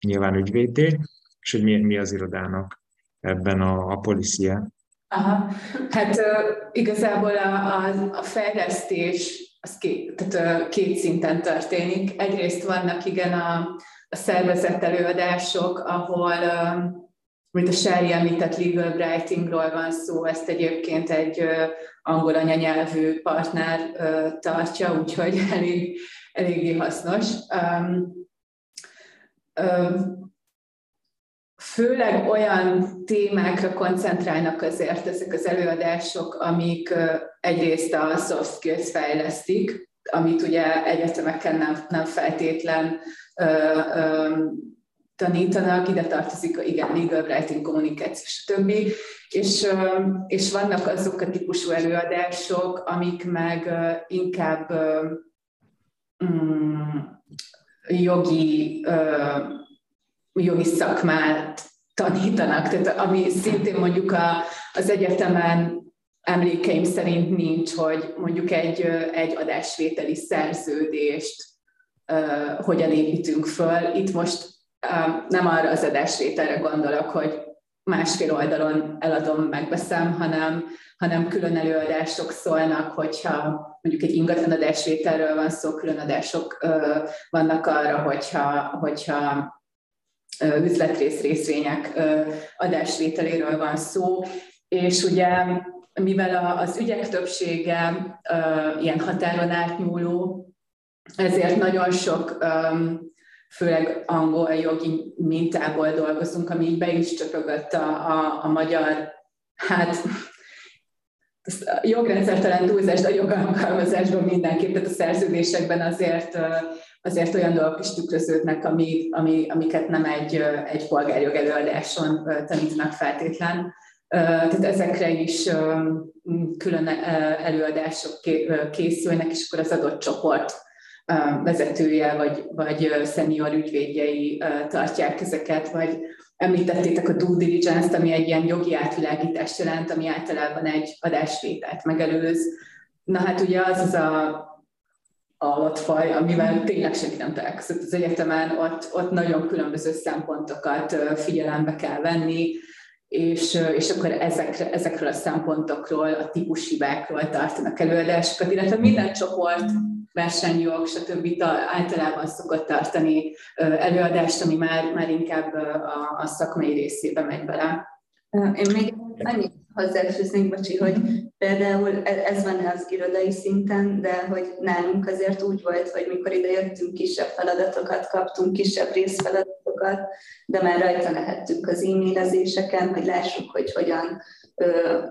nyilván ügyvédé, és hogy mi, mi az irodának ebben a, a policia. Aha. Hát uh, igazából a, a, a fejlesztés az két, tehát, uh, két szinten történik. Egyrészt vannak igen a, a szervezett előadások, ahol uh, mint a Sherry említett legal writingról van szó, ezt egyébként egy angol anyanyelvű partner tartja, úgyhogy elég, eléggé hasznos. Főleg olyan témákra koncentrálnak azért ezek az előadások, amik egyrészt a soft skills fejlesztik, amit ugye egyetemeken nem, nem feltétlen tanítanak, ide tartozik a igen, legal writing, kommunikáció, stb. És, és vannak azok a típusú előadások, amik meg inkább mm, jogi, jogi szakmát tanítanak, tehát ami szintén mondjuk a, az egyetemen emlékeim szerint nincs, hogy mondjuk egy, egy adásvételi szerződést hogyan építünk föl. Itt most nem arra az adásvételre gondolok, hogy másfél oldalon eladom, megveszem, hanem, hanem külön előadások szólnak, hogyha mondjuk egy ingatlan adásvételről van szó, külön adások vannak arra, hogyha, hogyha üzletrész részvények adásvételéről van szó, és ugye mivel az ügyek többsége ilyen határon átnyúló, ezért nagyon sok főleg angol jogi mintából dolgozunk, ami így be is csöpögött a, a, a magyar, hát a jogrendszer talán túlzás, de a jogalkalmazásban mindenképp, tehát a szerződésekben azért, azért olyan dolgok is tükröződnek, ami, ami, amiket nem egy, egy polgárjog előadáson tanítanak feltétlen. Tehát ezekre is külön előadások készülnek, és akkor az adott csoport vezetője vagy, vagy szenior ügyvédjei tartják ezeket, vagy említettétek a due diligence-t, ami egy ilyen jogi átvilágítást jelent, ami általában egy adásvételt megelőz. Na hát ugye az az a állatfaj, amivel tényleg senki nem találkozott az egyetemen, ott, ott nagyon különböző szempontokat figyelembe kell venni, és, és akkor ezekre, ezekről a szempontokról, a típushibákról tartanak előadásokat, illetve minden csoport versenyjog, stb. általában szokott tartani előadást, ami már, már inkább a, a szakmai részébe megy bele. Én még annyit hozzáfűznék, bocsi, hogy például e- ez van az irodai szinten, de hogy nálunk azért úgy volt, hogy mikor ide jöttünk, kisebb feladatokat kaptunk, kisebb részfeladatokat, de már rajta lehettünk az e-mailezéseken, hogy lássuk, hogy hogyan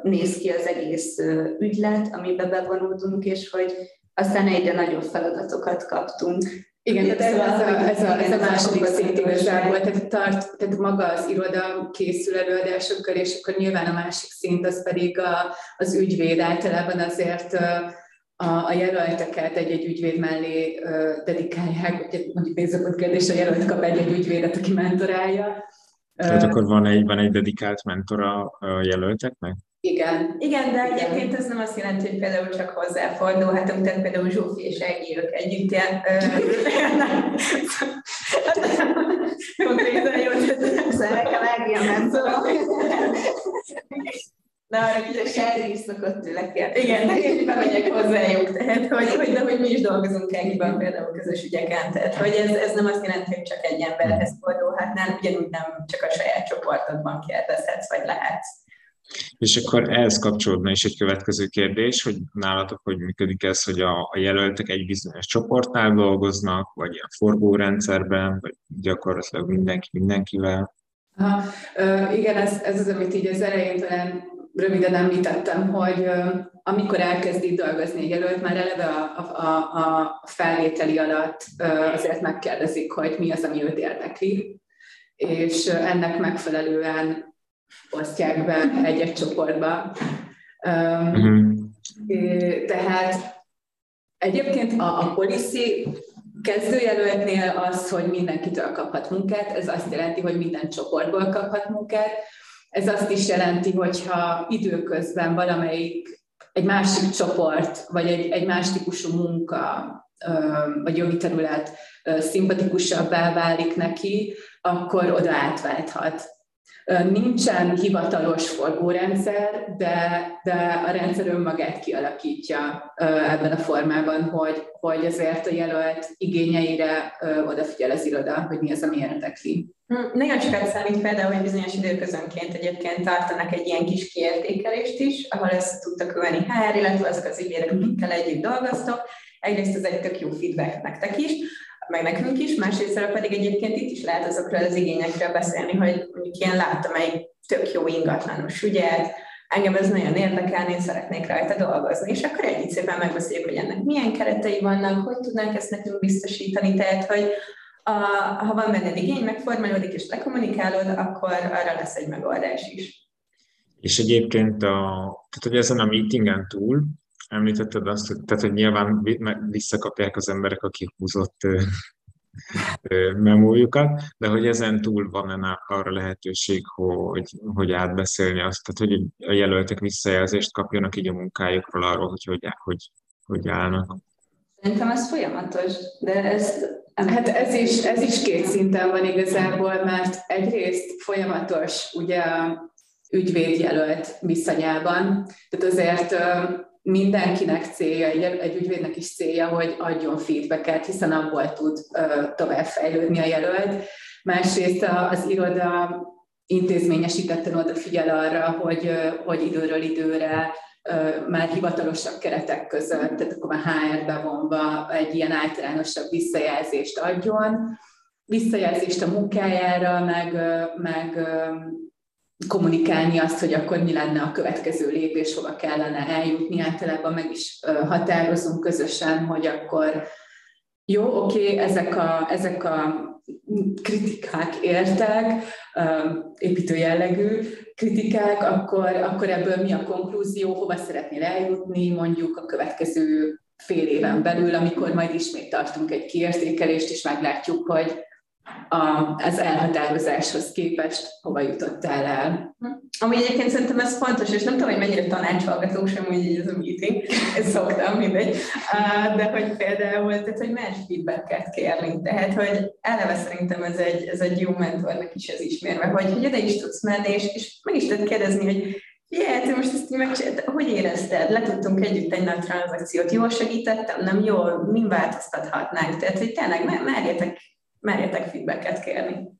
néz ki az egész ügylet, amiben bevonultunk, és hogy aztán egyre nagyobb feladatokat kaptunk. Igen, tehát ez, szóval, a, ez, a, ez a második szint igazából, tehát, tart, tehát maga az iroda készül előadásokkal, és akkor nyilván a másik szint az pedig a, az ügyvéd általában azért a, a jelölteket egy-egy ügyvéd mellé uh, dedikálják, ugye mondjuk nézzük kérdés, a jelölt kap egy-egy ügyvédet, aki mentorálja. Tehát akkor van egy, van egy dedikált mentora a jelölteknek? Igen. Igen, de egyébként ez nem azt jelenti, hogy például csak hozzáfordulhatunk, tehát például Zsófi és Egi, ők együtt ilyen... Konkrétan jó, nekem Egi a mentor. Na, arra ugye Sherry is szokott tőle kérdezni. Igen, nekem is bemegyek hozzájuk, tehát hogy, hogy, de hogy mi is dolgozunk Egiben például közös ügyeken, tehát hogy ez, ez nem azt jelenti, hogy csak egy emberhez fordulhatnál, ugyanúgy nem csak a saját csoportodban kérdezhetsz, vagy lehetsz. És akkor ehhez kapcsolódna is egy következő kérdés, hogy nálatok hogy működik ez, hogy a, a jelöltek egy bizonyos csoportnál dolgoznak, vagy a forgórendszerben, vagy gyakorlatilag mindenki mindenkivel? Ha, igen, ez, ez az, amit így az elején talán röviden említettem, hogy amikor elkezdi dolgozni egy jelölt, már eleve a, a, a felvételi alatt azért megkérdezik, hogy mi az, ami őt érdekli, és ennek megfelelően osztják be egy-egy csoportba. Uh-huh. Tehát egyébként a, a policy kezdőjelöltnél az, hogy mindenkitől kaphat munkát, ez azt jelenti, hogy minden csoportból kaphat munkát. Ez azt is jelenti, hogyha időközben valamelyik egy másik csoport, vagy egy, egy más típusú munka, vagy jogi terület szimpatikusabbá válik neki, akkor oda átválthat. Nincsen hivatalos forgórendszer, de, de a rendszer önmagát kialakítja ebben a formában, hogy, hogy ezért a jelölt igényeire odafigyel az iroda, hogy mi az, ami érdekli. Hm, nagyon sokat számít például, hogy bizonyos időközönként egyébként tartanak egy ilyen kis kiértékelést is, ahol össze tudtak ülni HR, illetve azok az ügyvédek, akikkel együtt dolgoztok. Egyrészt ez egy tök jó feedback nektek is, meg nekünk is, másrészt pedig egyébként itt is lehet azokról az igényekről beszélni, hogy mondjuk ilyen láttam egy tök jó ingatlanos ügyet, engem ez nagyon érdekel, én szeretnék rajta dolgozni, és akkor együtt szépen megbeszéljük, hogy ennek milyen keretei vannak, hogy tudnánk ezt nekünk biztosítani, tehát hogy a, ha van benned igény, megformálódik és lekommunikálod, akkor arra lesz egy megoldás is. És egyébként, a, tehát hogy ezen a meetingen túl, említetted azt, hogy, tehát, hogy nyilván visszakapják az emberek a kihúzott memójukat, de hogy ezen túl van arra lehetőség, hogy, hogy átbeszélni azt, tehát hogy a jelöltek visszajelzést kapjanak így a munkájukról arról, hogy hogy, hogy, hogy állnak. Szerintem ez folyamatos, de ezt... Hát ez is, ez is két szinten van igazából, mert egyrészt folyamatos ugye a ügyvédjelölt viszonyában, tehát azért mindenkinek célja, egy, egy ügyvédnek is célja, hogy adjon feedbacket, hiszen abból tud uh, tovább fejlődni a jelölt. Másrészt az iroda intézményesítetten odafigyel arra, hogy, hogy időről időre már hivatalosabb keretek között, tehát akkor a HR bevonva egy ilyen általánosabb visszajelzést adjon, visszajelzést a munkájára, meg, meg kommunikálni azt, hogy akkor mi lenne a következő lépés, hova kellene eljutni. Általában meg is határozunk közösen, hogy akkor jó, oké, okay, ezek, a, ezek a kritikák értek, építő jellegű kritikák, akkor, akkor ebből mi a konklúzió, hova szeretnél eljutni mondjuk a következő fél éven belül, amikor majd ismét tartunk egy kiértékelést, és meglátjuk, hogy az elhatározáshoz képest hova jutottál el. Ami egyébként szerintem ez fontos, és nem tudom, hogy mennyire tanácshallgató sem, hogy ez a meeting, ezt szoktam, mindegy, de hogy például, tehát, hogy más feedbacket kérni, tehát, hogy eleve szerintem ez egy, ez egy jó mentornak is ez ismérve, hogy, hogy ide is tudsz menni, és, és meg is tudod kérdezni, hogy Yeah, te most ezt megcsináltad, hogy érezted? Letudtunk együtt egy nagy tranzakciót, jól segítettem, nem jól, mi változtathatnánk? Tehát, hogy tényleg merjetek merjetek feedbacket kérni.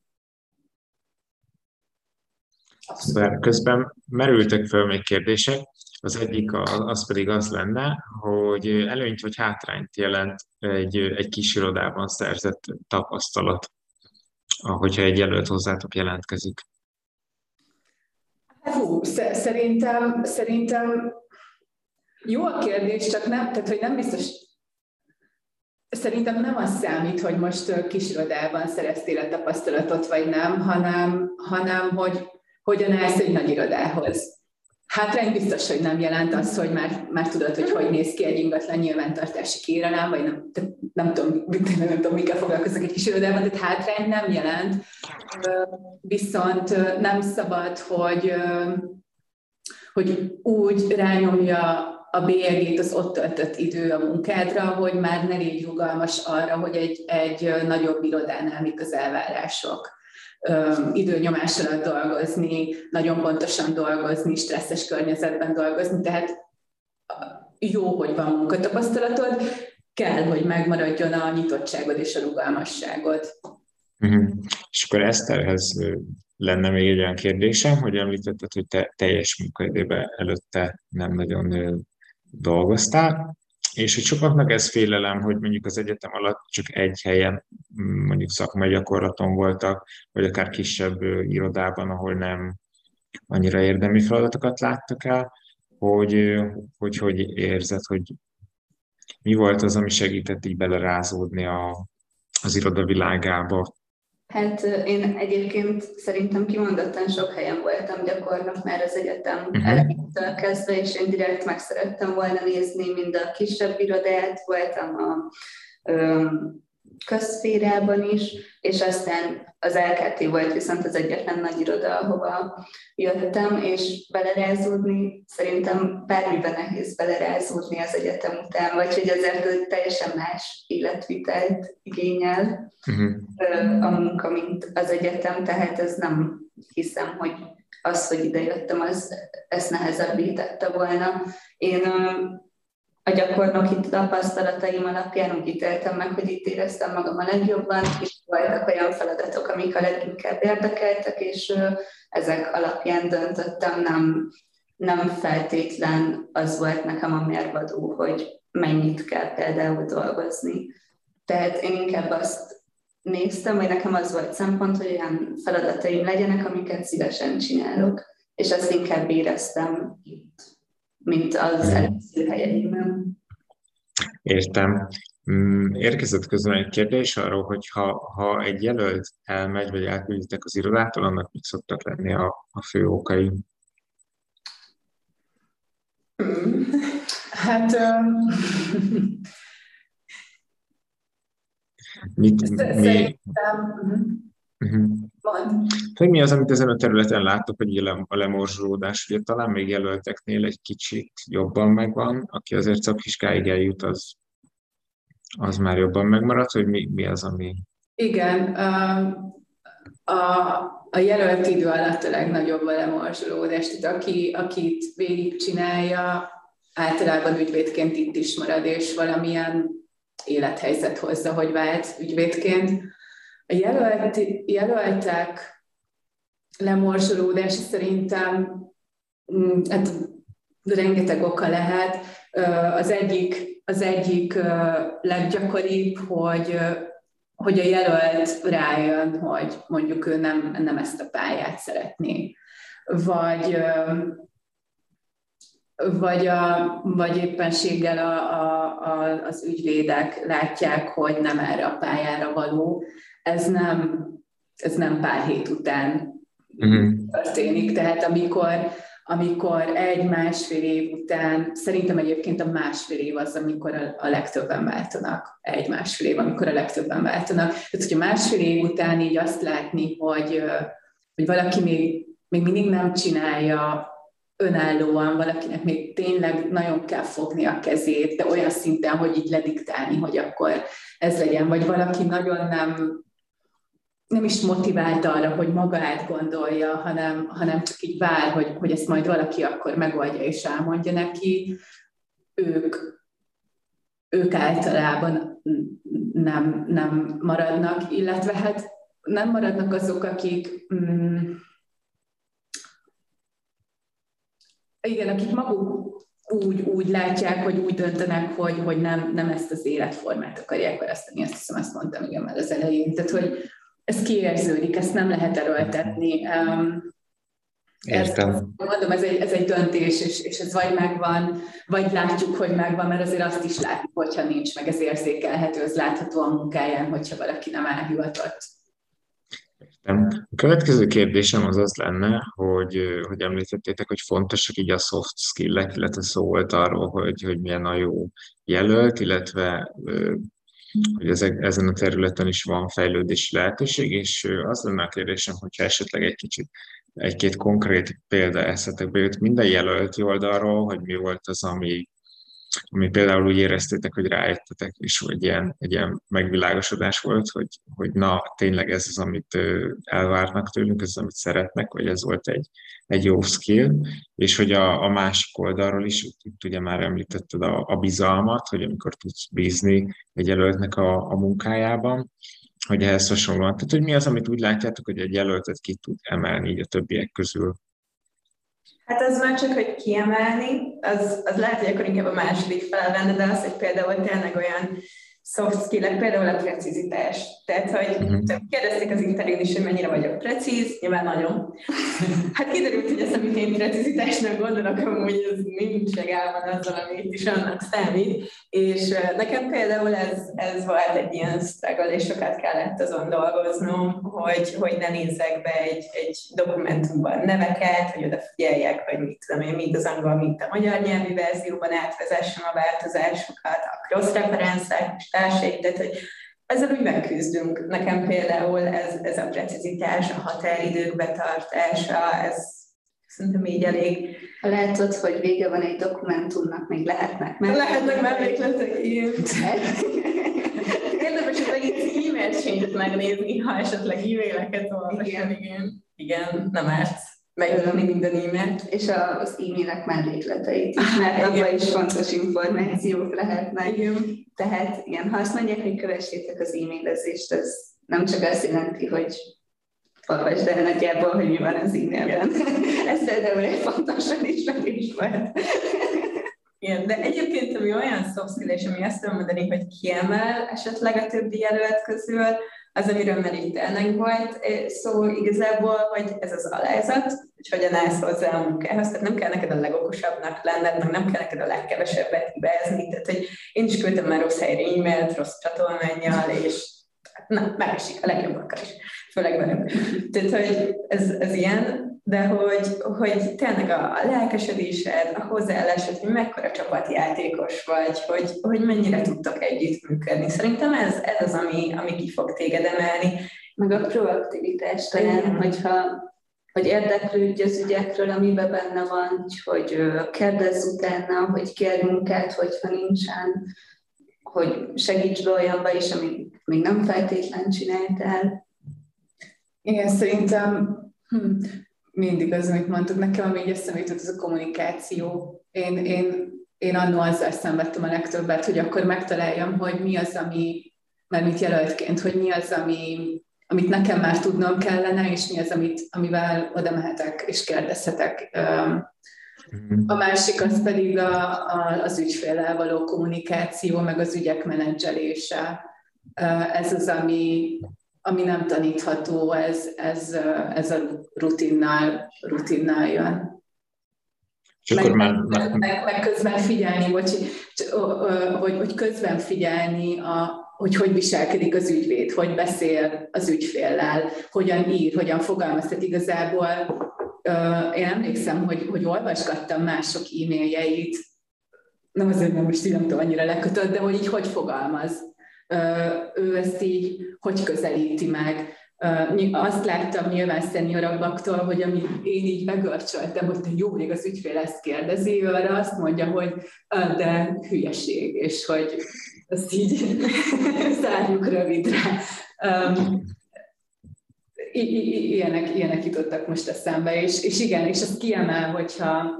Szuper. Közben merültek fel még kérdések. Az egyik az pedig az lenne, hogy előnyt vagy hátrányt jelent egy, egy kis irodában szerzett tapasztalat, ahogyha egy jelölt hozzátok jelentkezik. Hú, szerintem, szerintem jó a kérdés, csak nem, tehát hogy nem biztos Szerintem nem az számít, hogy most kisirodában szereztél a tapasztalatot, vagy nem, hanem, hanem hogy hogyan állsz egy nagy irodához. Hátrány biztos, hogy nem jelent az, hogy már, már tudod, hogy hogy néz ki egy ingatlan nyilvántartási kérelem, vagy nem, nem tudom, nem, nem tudom, mikkel foglalkozok egy kis irodában, tehát hátrány nem jelent. Viszont nem szabad, hogy, hogy úgy rányomja a bélyegét az ott töltött idő a munkádra, hogy már ne légy rugalmas arra, hogy egy, egy nagyobb irodánál mik az elvárások. Időnyomás alatt dolgozni, nagyon pontosan dolgozni, stresszes környezetben dolgozni, tehát jó, hogy van munkatapasztalatod, kell, hogy megmaradjon a nyitottságod és a rugalmasságod. Uh-huh. És akkor Eszterhez lenne még egy olyan kérdésem, hogy említetted, hogy te teljes munkaidőben előtte nem nagyon dolgoztál, és hogy sokaknak ez félelem, hogy mondjuk az egyetem alatt csak egy helyen, mm, mondjuk szakmai gyakorlaton voltak, vagy akár kisebb irodában, ahol nem annyira érdemi feladatokat láttak el, hogy hogy, hogy érzed, hogy mi volt az, ami segített így belerázódni a, az iroda világába, Hát én egyébként szerintem kimondottan sok helyen voltam gyakornok már az egyetem uh-huh. elejétől kezdve, és én direkt meg szerettem volna nézni mind a kisebb irodát, voltam a közszférában is, és aztán az LKT volt viszont az egyetlen nagy iroda, ahova jöttem, és belerázódni, szerintem bármiben nehéz belerázódni az egyetem után, vagy hogy azért teljesen más életvitelt igényel uh-huh. a munka, mint az egyetem, tehát ez nem hiszem, hogy az, hogy ide jöttem, az ezt nehezebbé tette volna. Én a gyakornoki tapasztalataim alapján úgy ítéltem meg, hogy itt éreztem magam a legjobban, és voltak olyan feladatok, amik a leginkább érdekeltek, és ezek alapján döntöttem, nem, nem feltétlen az volt nekem a mérvadó, hogy mennyit kell például dolgozni. Tehát én inkább azt néztem, hogy nekem az volt szempont, hogy olyan feladataim legyenek, amiket szívesen csinálok, és azt inkább éreztem itt mint az előző helyeimben. Értem. Mm, érkezett közben egy kérdés arról, hogy ha, ha egy jelölt elmegy, vagy elkülditek az irodától, annak mik szoktak lenni a, a fő okai? Hát... Um... Mit, mi, Uh-huh. Hogy mi az, amit ezen a területen látok, hogy a lemorzsolódás, ugye talán még jelölteknél egy kicsit jobban megvan, aki azért szakiskáig eljut, az, az már jobban megmaradt, hogy mi, mi az, ami... Igen, a, a jelölt idő alatt a legnagyobb a lemorzsolódás, tehát aki, akit végigcsinálja, általában ügyvédként itt is marad, és valamilyen élethelyzet hozza, hogy vált ügyvédként a jelölt, jelöltek lemorzsolódása szerintem mm, hát rengeteg oka lehet. Az egyik, az egyik leggyakoribb, hogy, hogy a jelölt rájön, hogy mondjuk ő nem, nem ezt a pályát szeretné. Vagy, vagy, a, vagy éppenséggel a, a, a, az ügyvédek látják, hogy nem erre a pályára való, ez nem, ez nem pár hét után uh-huh. történik. Tehát amikor, amikor egy-másfél év után, szerintem egyébként a másfél év az, amikor a, a legtöbben váltanak, egy-másfél év, amikor a legtöbben váltanak. Tehát, hogyha másfél év után így azt látni, hogy, hogy valaki még, még mindig nem csinálja önállóan, valakinek még tényleg nagyon kell fogni a kezét, de olyan szinten, hogy így lediktálni, hogy akkor ez legyen, vagy valaki nagyon nem nem is motivált arra, hogy maga átgondolja, hanem, hanem csak így vár, hogy, hogy ezt majd valaki akkor megoldja és elmondja neki. Ők, ők általában nem, nem maradnak, illetve hát nem maradnak azok, akik mm, igen, akik maguk úgy, úgy látják, hogy úgy döntenek, hogy, hogy nem, nem ezt az életformát akarják választani. Azt hiszem, azt mondtam igen már az elején. Tehát, hogy, ez kiérződik, ezt nem lehet erőltetni. Értem. Ez, mondom, ez egy, ez egy döntés, és, és ez vagy megvan, vagy látjuk, hogy megvan, mert azért azt is látjuk, hogyha nincs meg, ez érzékelhető, ez látható a munkáján, hogyha valaki nem elhivatott. Értem. A következő kérdésem az az lenne, hogy, hogy említettétek, hogy fontosak így a soft skill-ek, illetve szó volt arról, hogy, hogy milyen a jó jelölt, illetve hogy ezek, ezen a területen is van fejlődési lehetőség, és az lenne a kérdésem, hogyha esetleg egy kicsit egy-két konkrét példa eszetekbe jut minden jelölti oldalról, hogy mi volt az, ami, ami például úgy éreztétek, hogy rájöttetek, és hogy ilyen, egy ilyen megvilágosodás volt, hogy, hogy na, tényleg ez az, amit elvárnak tőlünk, ez az, amit szeretnek, vagy ez volt egy, egy jó skill, és hogy a, a másik oldalról is, itt ugye már említetted a, a bizalmat, hogy amikor tudsz bízni egy jelöltnek a, a munkájában, hogy ehhez hasonlóan. Tehát, hogy mi az, amit úgy látjátok, hogy egy jelöltet ki tud emelni így a többiek közül? Hát az már csak, hogy kiemelni, az, az lehet, hogy akkor inkább a második felvenne, de az, hogy például tényleg olyan soft skill például a precizitás. Tehát, hogy uh-huh. kérdezték az interjún is, hogy mennyire vagyok precíz, nyilván nagyon. Hát kiderült, hogy ezt, amit én precizitásnak gondolok, amúgy ez nincs megállva azzal, amit is annak számít. És nekem például ez, ez volt egy ilyen struggle, és sokat kellett azon dolgoznom, hogy, hogy ne nézzek be egy, egy dokumentumban neveket, hogy odafigyeljek, hogy mit tudom én, mind az angol, mint a magyar nyelvi verzióban átvezessem a változásokat, a cross referencek, társai, tehát hogy ezzel úgy megküzdünk. Nekem például ez, ez a precizitás, a határidők betartása, ez szerintem így elég. Ha látod, hogy vége van egy dokumentumnak, még lehetnek meg. Lehetnek mellékletek, igen. Érdemes az egész e-mail chain megnézni, ha esetleg e-maileket olvasol, igen. igen. Igen, nem árt megölni minden e-mailt. És az e-mailek mellékleteit is, mert abban is fontos információk lehetnek. Igen. Tehát igen, ha azt mondják, hogy kövessétek az e-mailezést, az nem csak azt jelenti, hogy olvasd el nagyjából, hogy mi van az e-mailben. Ez például egy fontos is volt. Igen, de egyébként ami olyan soft skill, és ami azt tudom mondani, hogy kiemel esetleg a többi jelölt közül, az, amiről már itt volt szó igazából, hogy ez az alázat, hogy hogyan állsz hozzá a munkához, tehát nem kell neked a legokosabbnak lenned, meg nem kell neked a legkevesebbet hibázni, tehát hogy én is küldtem már rossz helyre e-mailt, rossz csatolmányjal, és hát, na, megesik a legjobbakkal is, főleg velünk. Tehát, hogy ez, ez ilyen, de hogy, hogy tényleg a, a lelkesedésed, a hozzáállásod, hogy mekkora csapatjátékos vagy, hogy, hogy mennyire tudtok együttműködni. Szerintem ez, ez az, ami, ami ki fog téged emelni. Meg a proaktivitás talán, hogyha hogy érdeklődj az ügyekről, amiben benne van, hogy kérdezz utána, hogy kérj munkát, hogyha nincsen, hogy segíts be olyanba is, amit még nem feltétlen csináltál. Igen, szerintem hm, mindig az, amit mondtuk, nekem ami így eszembe jutott, az a kommunikáció. Én, én, én annó azzal szenvedtem a legtöbbet, hogy akkor megtaláljam, hogy mi az, ami, mert mit jelöltként, hogy mi az, ami, amit nekem már tudnom kellene, és mi az, amit, amivel oda mehetek és kérdezhetek. Mhm. A másik az pedig a, a, az ügyféllel való kommunikáció, meg az ügyek menedzselése. Ez az, ami, ami nem tanítható, ez, ez, ez a rutinnál, rutinnál jön. És akkor meg, már... Meg, meg, meg közben figyelni, bocsi, hogy, hogy közben figyelni, a, hogy hogy viselkedik az ügyvéd, hogy beszél az ügyféllel, hogyan ír, hogyan fogalmaz. Tehát igazából én emlékszem, hogy, hogy olvasgattam mások e-mailjeit, nem azért, mert most így nem tudom, annyira lekötött, de hogy így hogy fogalmaz. Ő ezt így hogy közelíti meg. Azt láttam nyilván szeniorabaktól, hogy amit én így megörcsöltem, hogy te jó, még az ügyfél ezt kérdezi, ő arra azt mondja, hogy de hülyeség, és hogy azt így zárjuk rövidre. Um, ilyenek, ilyenek jutottak most eszembe, és, és igen, és azt kiemel, hogyha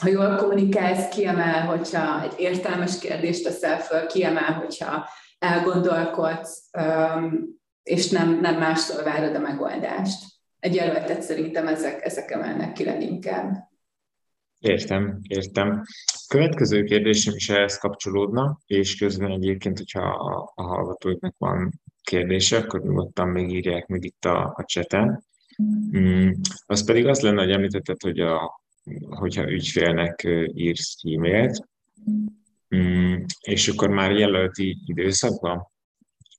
ha jól kommunikálsz, kiemel, hogyha egy értelmes kérdést teszel föl, kiemel, hogyha elgondolkodsz, és nem, nem mástól várod a megoldást. Egy jelöltet szerintem ezek, ezek emelnek ki leginkább. Értem, értem. Következő kérdésem is ehhez kapcsolódna, és közben egyébként, hogyha a, a hallgatóknak van kérdése, akkor nyugodtan még írják meg itt a, a cseten. Mm, az pedig az lenne, hogy említetted, hogy a, hogyha ügyfélnek írsz e-mailt, mm, és akkor már jelölti időszakban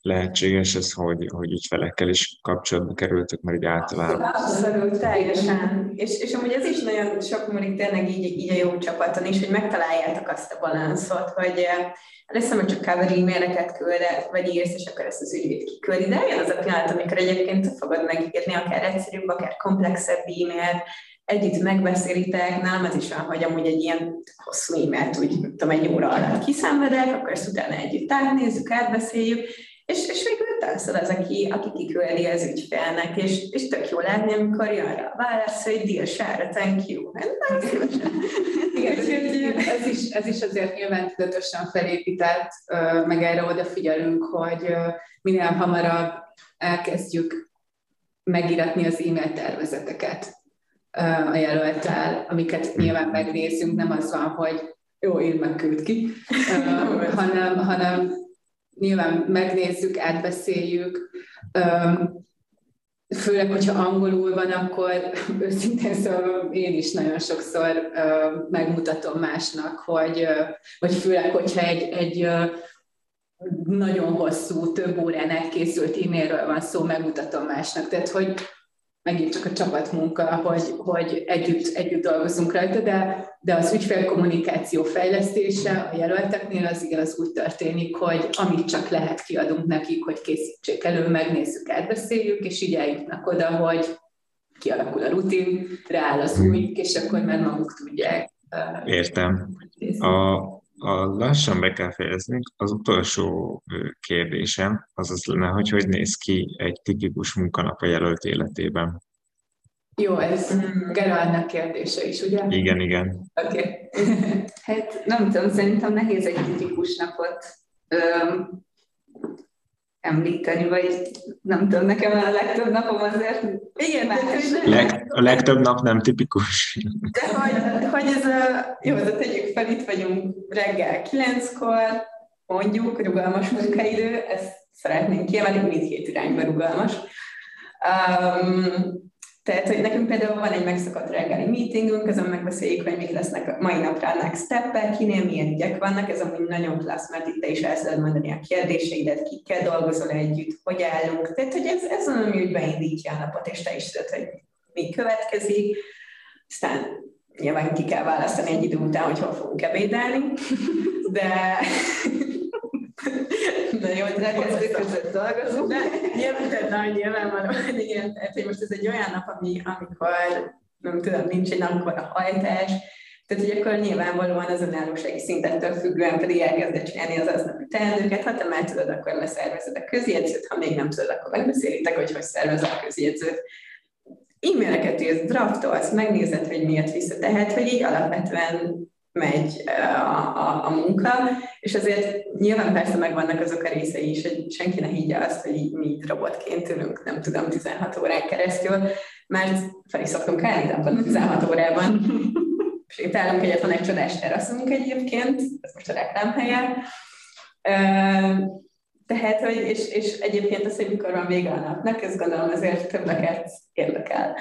lehetséges ez, hogy, hogy ügyfelekkel is kapcsolatba kerültök, mert így általában. Abszolút, teljesen. És, és amúgy ez is nagyon sok múlik tényleg így, így a jó csapaton is, hogy megtaláljátok azt a balanszot, hogy először hogy csak cover e-maileket küld, vagy írsz, és akkor ezt az ügyvéd kiküldi, de eljön az a pillanat, amikor egyébként fogod megírni akár egyszerűbb, akár komplexebb e-mailt, együtt megbeszélitek, nem, ez is van, hogy amúgy egy ilyen hosszú e-mailt úgy, tudom, egy óra alatt kiszenvedek, akkor ezt utána együtt átnézzük, átbeszéljük, és, és végül te leszel az, aki, aki kiküldi az ügyfélnek, és, és tök jó látni, amikor jön rá a válasz, hogy deal sára, thank you. Hát, Igen, ez is, ez is azért nyilván tudatosan felépített, meg erre odafigyelünk, hogy minél hamarabb elkezdjük megíratni az e-mail tervezeteket a jelöltel, amiket nyilván megnézzünk, nem az van, hogy jó, én meg küld ki, hanem, hanem nyilván megnézzük, átbeszéljük, főleg, hogyha angolul van, akkor őszintén szóval én is nagyon sokszor megmutatom másnak, hogy, vagy főleg, hogyha egy, egy nagyon hosszú, több órán elkészült e-mailről van szó, megmutatom másnak. Tehát, hogy megint csak a csapatmunka, hogy, hogy együtt, együtt dolgozunk rajta, de, de az ügyfélkommunikáció fejlesztése a jelölteknél az igen, az úgy történik, hogy amit csak lehet kiadunk nekik, hogy készítsék elő, megnézzük, átbeszéljük, és így eljutnak oda, hogy kialakul a rutin, rááll az új, és akkor már maguk tudják. Értem. A, a lassan be kell fejezni. Az utolsó kérdésem az az lenne, hogy hogy néz ki egy tipikus munkanap a jelölt életében. Jó, ez Gerardnak kérdése is, ugye? Igen, igen. Oké. Okay. hát nem tudom, szerintem nehéz egy tipikus napot öm, említeni, vagy nem tudom, nekem a legtöbb napom azért igen, más. Leg, a legtöbb nap nem tipikus. De hogy, hogy ez a, jó, de tegyük fel, itt vagyunk reggel kilenckor, mondjuk, rugalmas munkaidő, ezt szeretnénk kiemelni, mindkét irányba rugalmas. Um, tehát, hogy nekünk például van egy megszokott reggeli meetingünk, azon megbeszéljük, hogy mik lesznek a mai napra a next step kinél milyen ügyek vannak, ez amúgy nagyon klassz, mert itt is el tudod mondani a kérdéseidet, kikkel dolgozol együtt, hogy állunk. Tehát, hogy ez, ez az, ami úgy beindítja a napot, és te is tudod, hogy mi következik. Aztán nyilván ki kell választani egy idő után, hogy hol fogunk ebédelni, de de jó, hogy elkezdők között dolgozunk, de nyilván, tehát nagy nyilvánvalóan, igen, tehát hogy most ez egy olyan nap, ami, amikor nem tudom, nincs egy akkor a hajtás, tehát, hogy akkor nyilvánvalóan az önállósági szintettől függően pedig elkezded csinálni az aznapi teendőket, ha te már tudod, akkor leszervezed a közjegyzőt, ha még nem tudod, akkor megbeszélitek, hogy hogy szervez a közjegyzőt. E-maileket írsz, draftolsz, megnézed, hogy miért vissza. Tehát, hogy így alapvetően megy a, a, a munka, és azért nyilván persze megvannak azok a részei is, hogy senki ne higgye azt, hogy mi robotként ülünk, nem tudom, 16 órán keresztül, mert fel is szoktunk állni 16 órában. Sétálunk egyet, van egy csodás teraszunk egyébként, ez most a reklámhelye. Tehát, hogy, és, és egyébként az, hogy mikor van vége a napnak, ez gondolom azért többeket érdekel.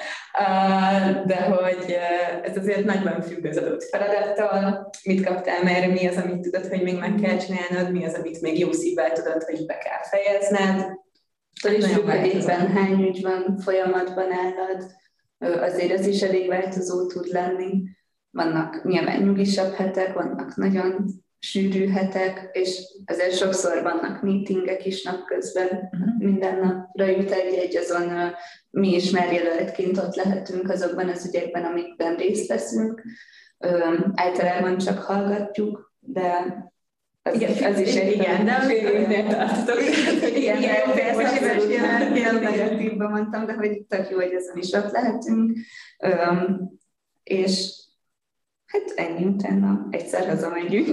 De hogy ez azért nagyban függ az adott feladattól, mit kaptál már, mi az, amit tudod, hogy még meg kell csinálnod, mi az, amit még jó szívvel tudod, hogy be kell fejezned. És függ, hogy éppen hány ügy van folyamatban állad, azért ez is elég változó tud lenni. Vannak nyilván nyugisabb hetek, vannak nagyon sűrű hetek, és ezért sokszor vannak meetingek is napközben, uh-huh. minden napra jut egy-egy, azon mi is már jelöltként ott lehetünk azokban az ügyekben, amikben részt veszünk. Általában csak hallgatjuk, de az, igen, az is egy igen, de fél évnél tartotok. Igen, igen, igen, ilyen negatívban mondtam, de hogy tök jó, hogy ezen is ott lehetünk. Um, és hát ennyi utána egyszer hazamegyünk.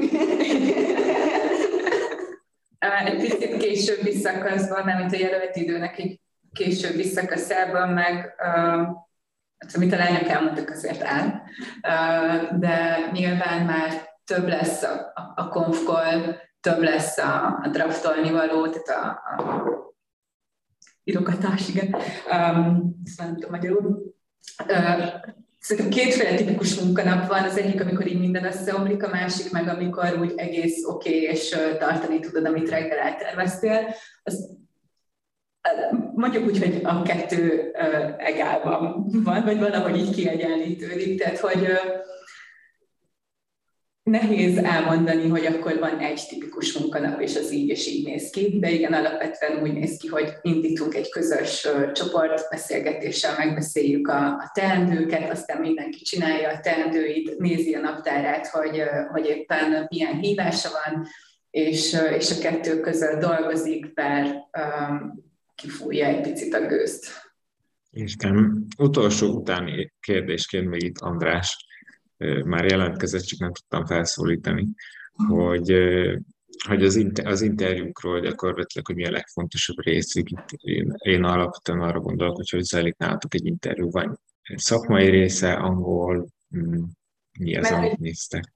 egy picit későbbi szakaszban, nem mint a jelölt időnek egy későbbi szakaszában, meg uh, amit a lányok elmondtak, azért áll, uh, de nyilván már több lesz a, a, konfkol, több lesz a, a draftolni való, tehát a, a írogatás, igen. Um, nem tudom magyarul. Uh, Szerintem kétféle tipikus munkanap van, az egyik, amikor így minden összeomlik, a másik meg, amikor úgy egész oké, okay, és tartani tudod, amit reggel elterveztél. Az, mondjuk úgy, hogy a kettő egálban van, vagy valahogy így kiegyenlítődik, tehát hogy nehéz elmondani, hogy akkor van egy tipikus munkanap, és az így és így néz ki, de igen, alapvetően úgy néz ki, hogy indítunk egy közös csoportbeszélgetéssel, megbeszéljük a, a teendőket, aztán mindenki csinálja a teendőit, nézi a naptárát, hogy, hogy éppen milyen hívása van, és, és a kettő között dolgozik, bár um, kifújja egy picit a gőzt. Isten, utolsó utáni kérdésként még itt András már jelentkezett, csak nem tudtam felszólítani, hogy, hogy az, inter, az interjúkról gyakorlatilag, hogy mi a legfontosabb rész. Itt én, én alapvetően arra gondolok, hogy hogy zajlik nálatok egy interjú, vagy szakmai része, angol, mm, mi az, Mert amit néztek?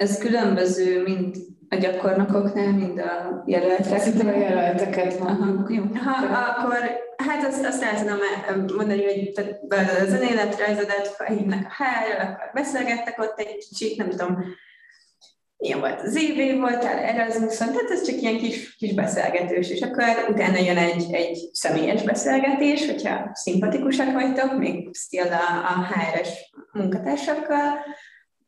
Ez különböző, mint a gyakornokoknál, mind a jelöltek. Szerintem a jelölteket van. Jó. Ha, akkor hát azt, azt el tudom mondani, hogy tehát az önéletrajzodat felhívnak a hr akkor beszélgettek ott egy kicsit, nem tudom, ilyen volt az év voltál Erasmuson, tehát ez csak ilyen kis, kis beszélgetős, és akkor utána jön egy, egy személyes beszélgetés, hogyha szimpatikusak vagytok, még still a, a HR-es munkatársakkal,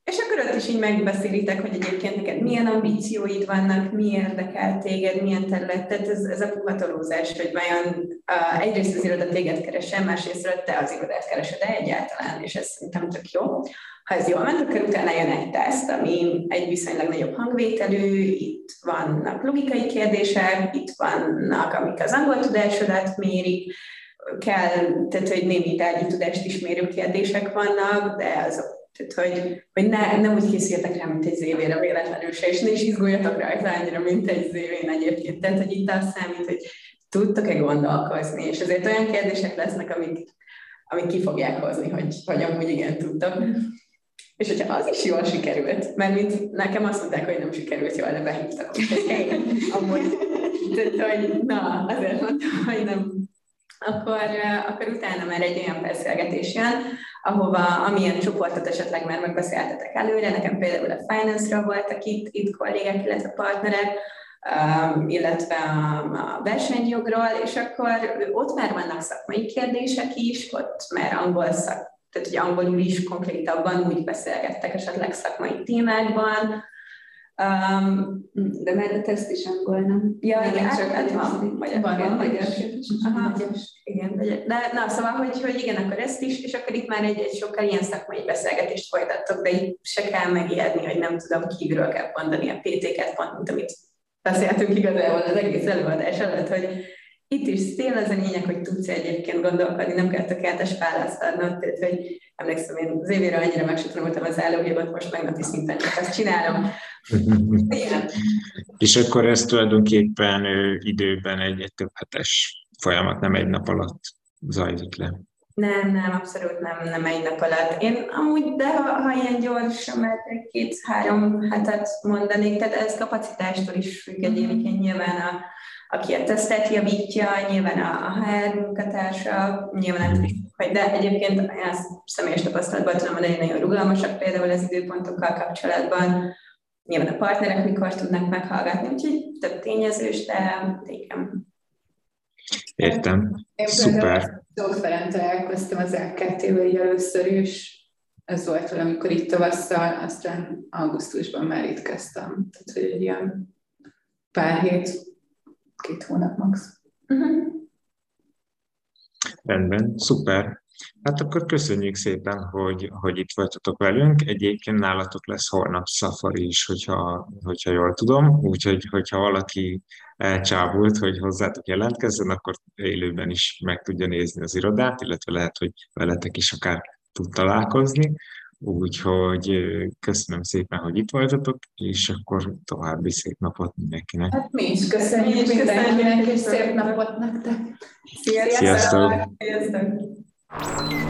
és akkor ott is így megbeszélitek, hogy egyébként neked milyen ambícióid vannak, mi érdekel téged, milyen terület, tehát ez, ez a puhatolózás, hogy vajon uh, egyrészt az iroda téged keresem, másrészt te az irodát keresed de egyáltalán, és ez szerintem tök jó. Ha ez jól ment, akkor utána jön egy teszt, ami egy viszonylag nagyobb hangvételű, itt vannak logikai kérdések, itt vannak, amik az angol tudásodat mérik, kell, tehát hogy némi tárgyi tudást is mérő kérdések vannak, de azok tehát, hogy, hogy ne, nem úgy készüljetek rá, mint egy zévére véletlenül se, és ne is izguljatok rajta annyira, mint egy zévén egyébként. Tehát, hogy itt azt számít, hogy tudtok-e gondolkozni, és ezért olyan kérdések lesznek, amik, amik ki fogják hozni, hogy, hogy amúgy igen tudtok. És hogyha az is jól sikerült, mert mint nekem azt mondták, hogy nem sikerült jól, de behívtak, hogy hey, amúgy, tehát, hogy na, azért mondtam, hogy nem, akkor, akkor utána már egy olyan beszélgetés jön, ahova amilyen csoportot esetleg már megbeszéltetek előre, nekem például a Finance-ra voltak itt, itt kollégák, illetve partnerek, um, illetve a, versenyjogról, és akkor ott már vannak szakmai kérdések is, ott már angol szak, tehát hogy angolul is konkrétabban úgy beszélgettek esetleg szakmai témákban, Um, de már a teszt is angol, nem? Ja, igen, csak hát van, magyar. Van, magyar. Aha, igen, de na, szóval, hogy, hogy igen, akkor ezt is, és akkor itt már egy, egy sokkal ilyen szakmai beszélgetést folytattok, de itt se kell megijedni, hogy nem tudom, kívülről kell mondani a PT-ket, pont, mint amit beszéltünk igazából az egész előadás előtt, hogy itt is tényleg az a lényeg, hogy tudsz egyébként gondolkodni, nem kell tökéletes választ adnod, tehát hogy emlékszem, én az évére annyira megsutranultam az állógépet, most meg napi szinten csak ezt csinálom. Igen. És akkor ez tulajdonképpen időben egy, egy több hetes folyamat, nem egy nap alatt zajlik le. Nem, nem, abszolút nem, nem egy nap alatt. Én amúgy, de ha, ha ilyen gyorsan, mert egy két-három hetet mondanék, tehát ez kapacitástól is függ egyébként nyilván a, aki a tesztet javítja, nyilván a HR munkatársa, nyilván nem hogy de egyébként ezt személyes tapasztalatban tudom mondani, nagyon rugalmasak például az időpontokkal kapcsolatban, nyilván a partnerek mikor tudnak meghallgatni, úgyhogy több tényezős, de igen. Értem. Én Szuper. Szoftveren találkoztam az LKT-vel így először is. Ez volt valamikor itt tavasszal, aztán augusztusban már itt kezdtem. Tehát, hogy egy ilyen pár hét, két hónap max. Uh-huh. Rendben, szuper. Hát akkor köszönjük szépen, hogy, hogy itt voltatok velünk. Egyébként nálatok lesz holnap szafari is, hogyha, hogyha jól tudom. Úgyhogy, hogyha valaki elcsábult, hogy hozzátok jelentkezzen, akkor élőben is meg tudja nézni az irodát, illetve lehet, hogy veletek is akár tud találkozni. Úgyhogy köszönöm szépen, hogy itt voltatok, és akkor további szép napot mindenkinek. Hát mi is köszönjük, mi is mindenkinek, és szép napot nektek. Sziasztok! Sziasztok! Sziasztok. Thank you.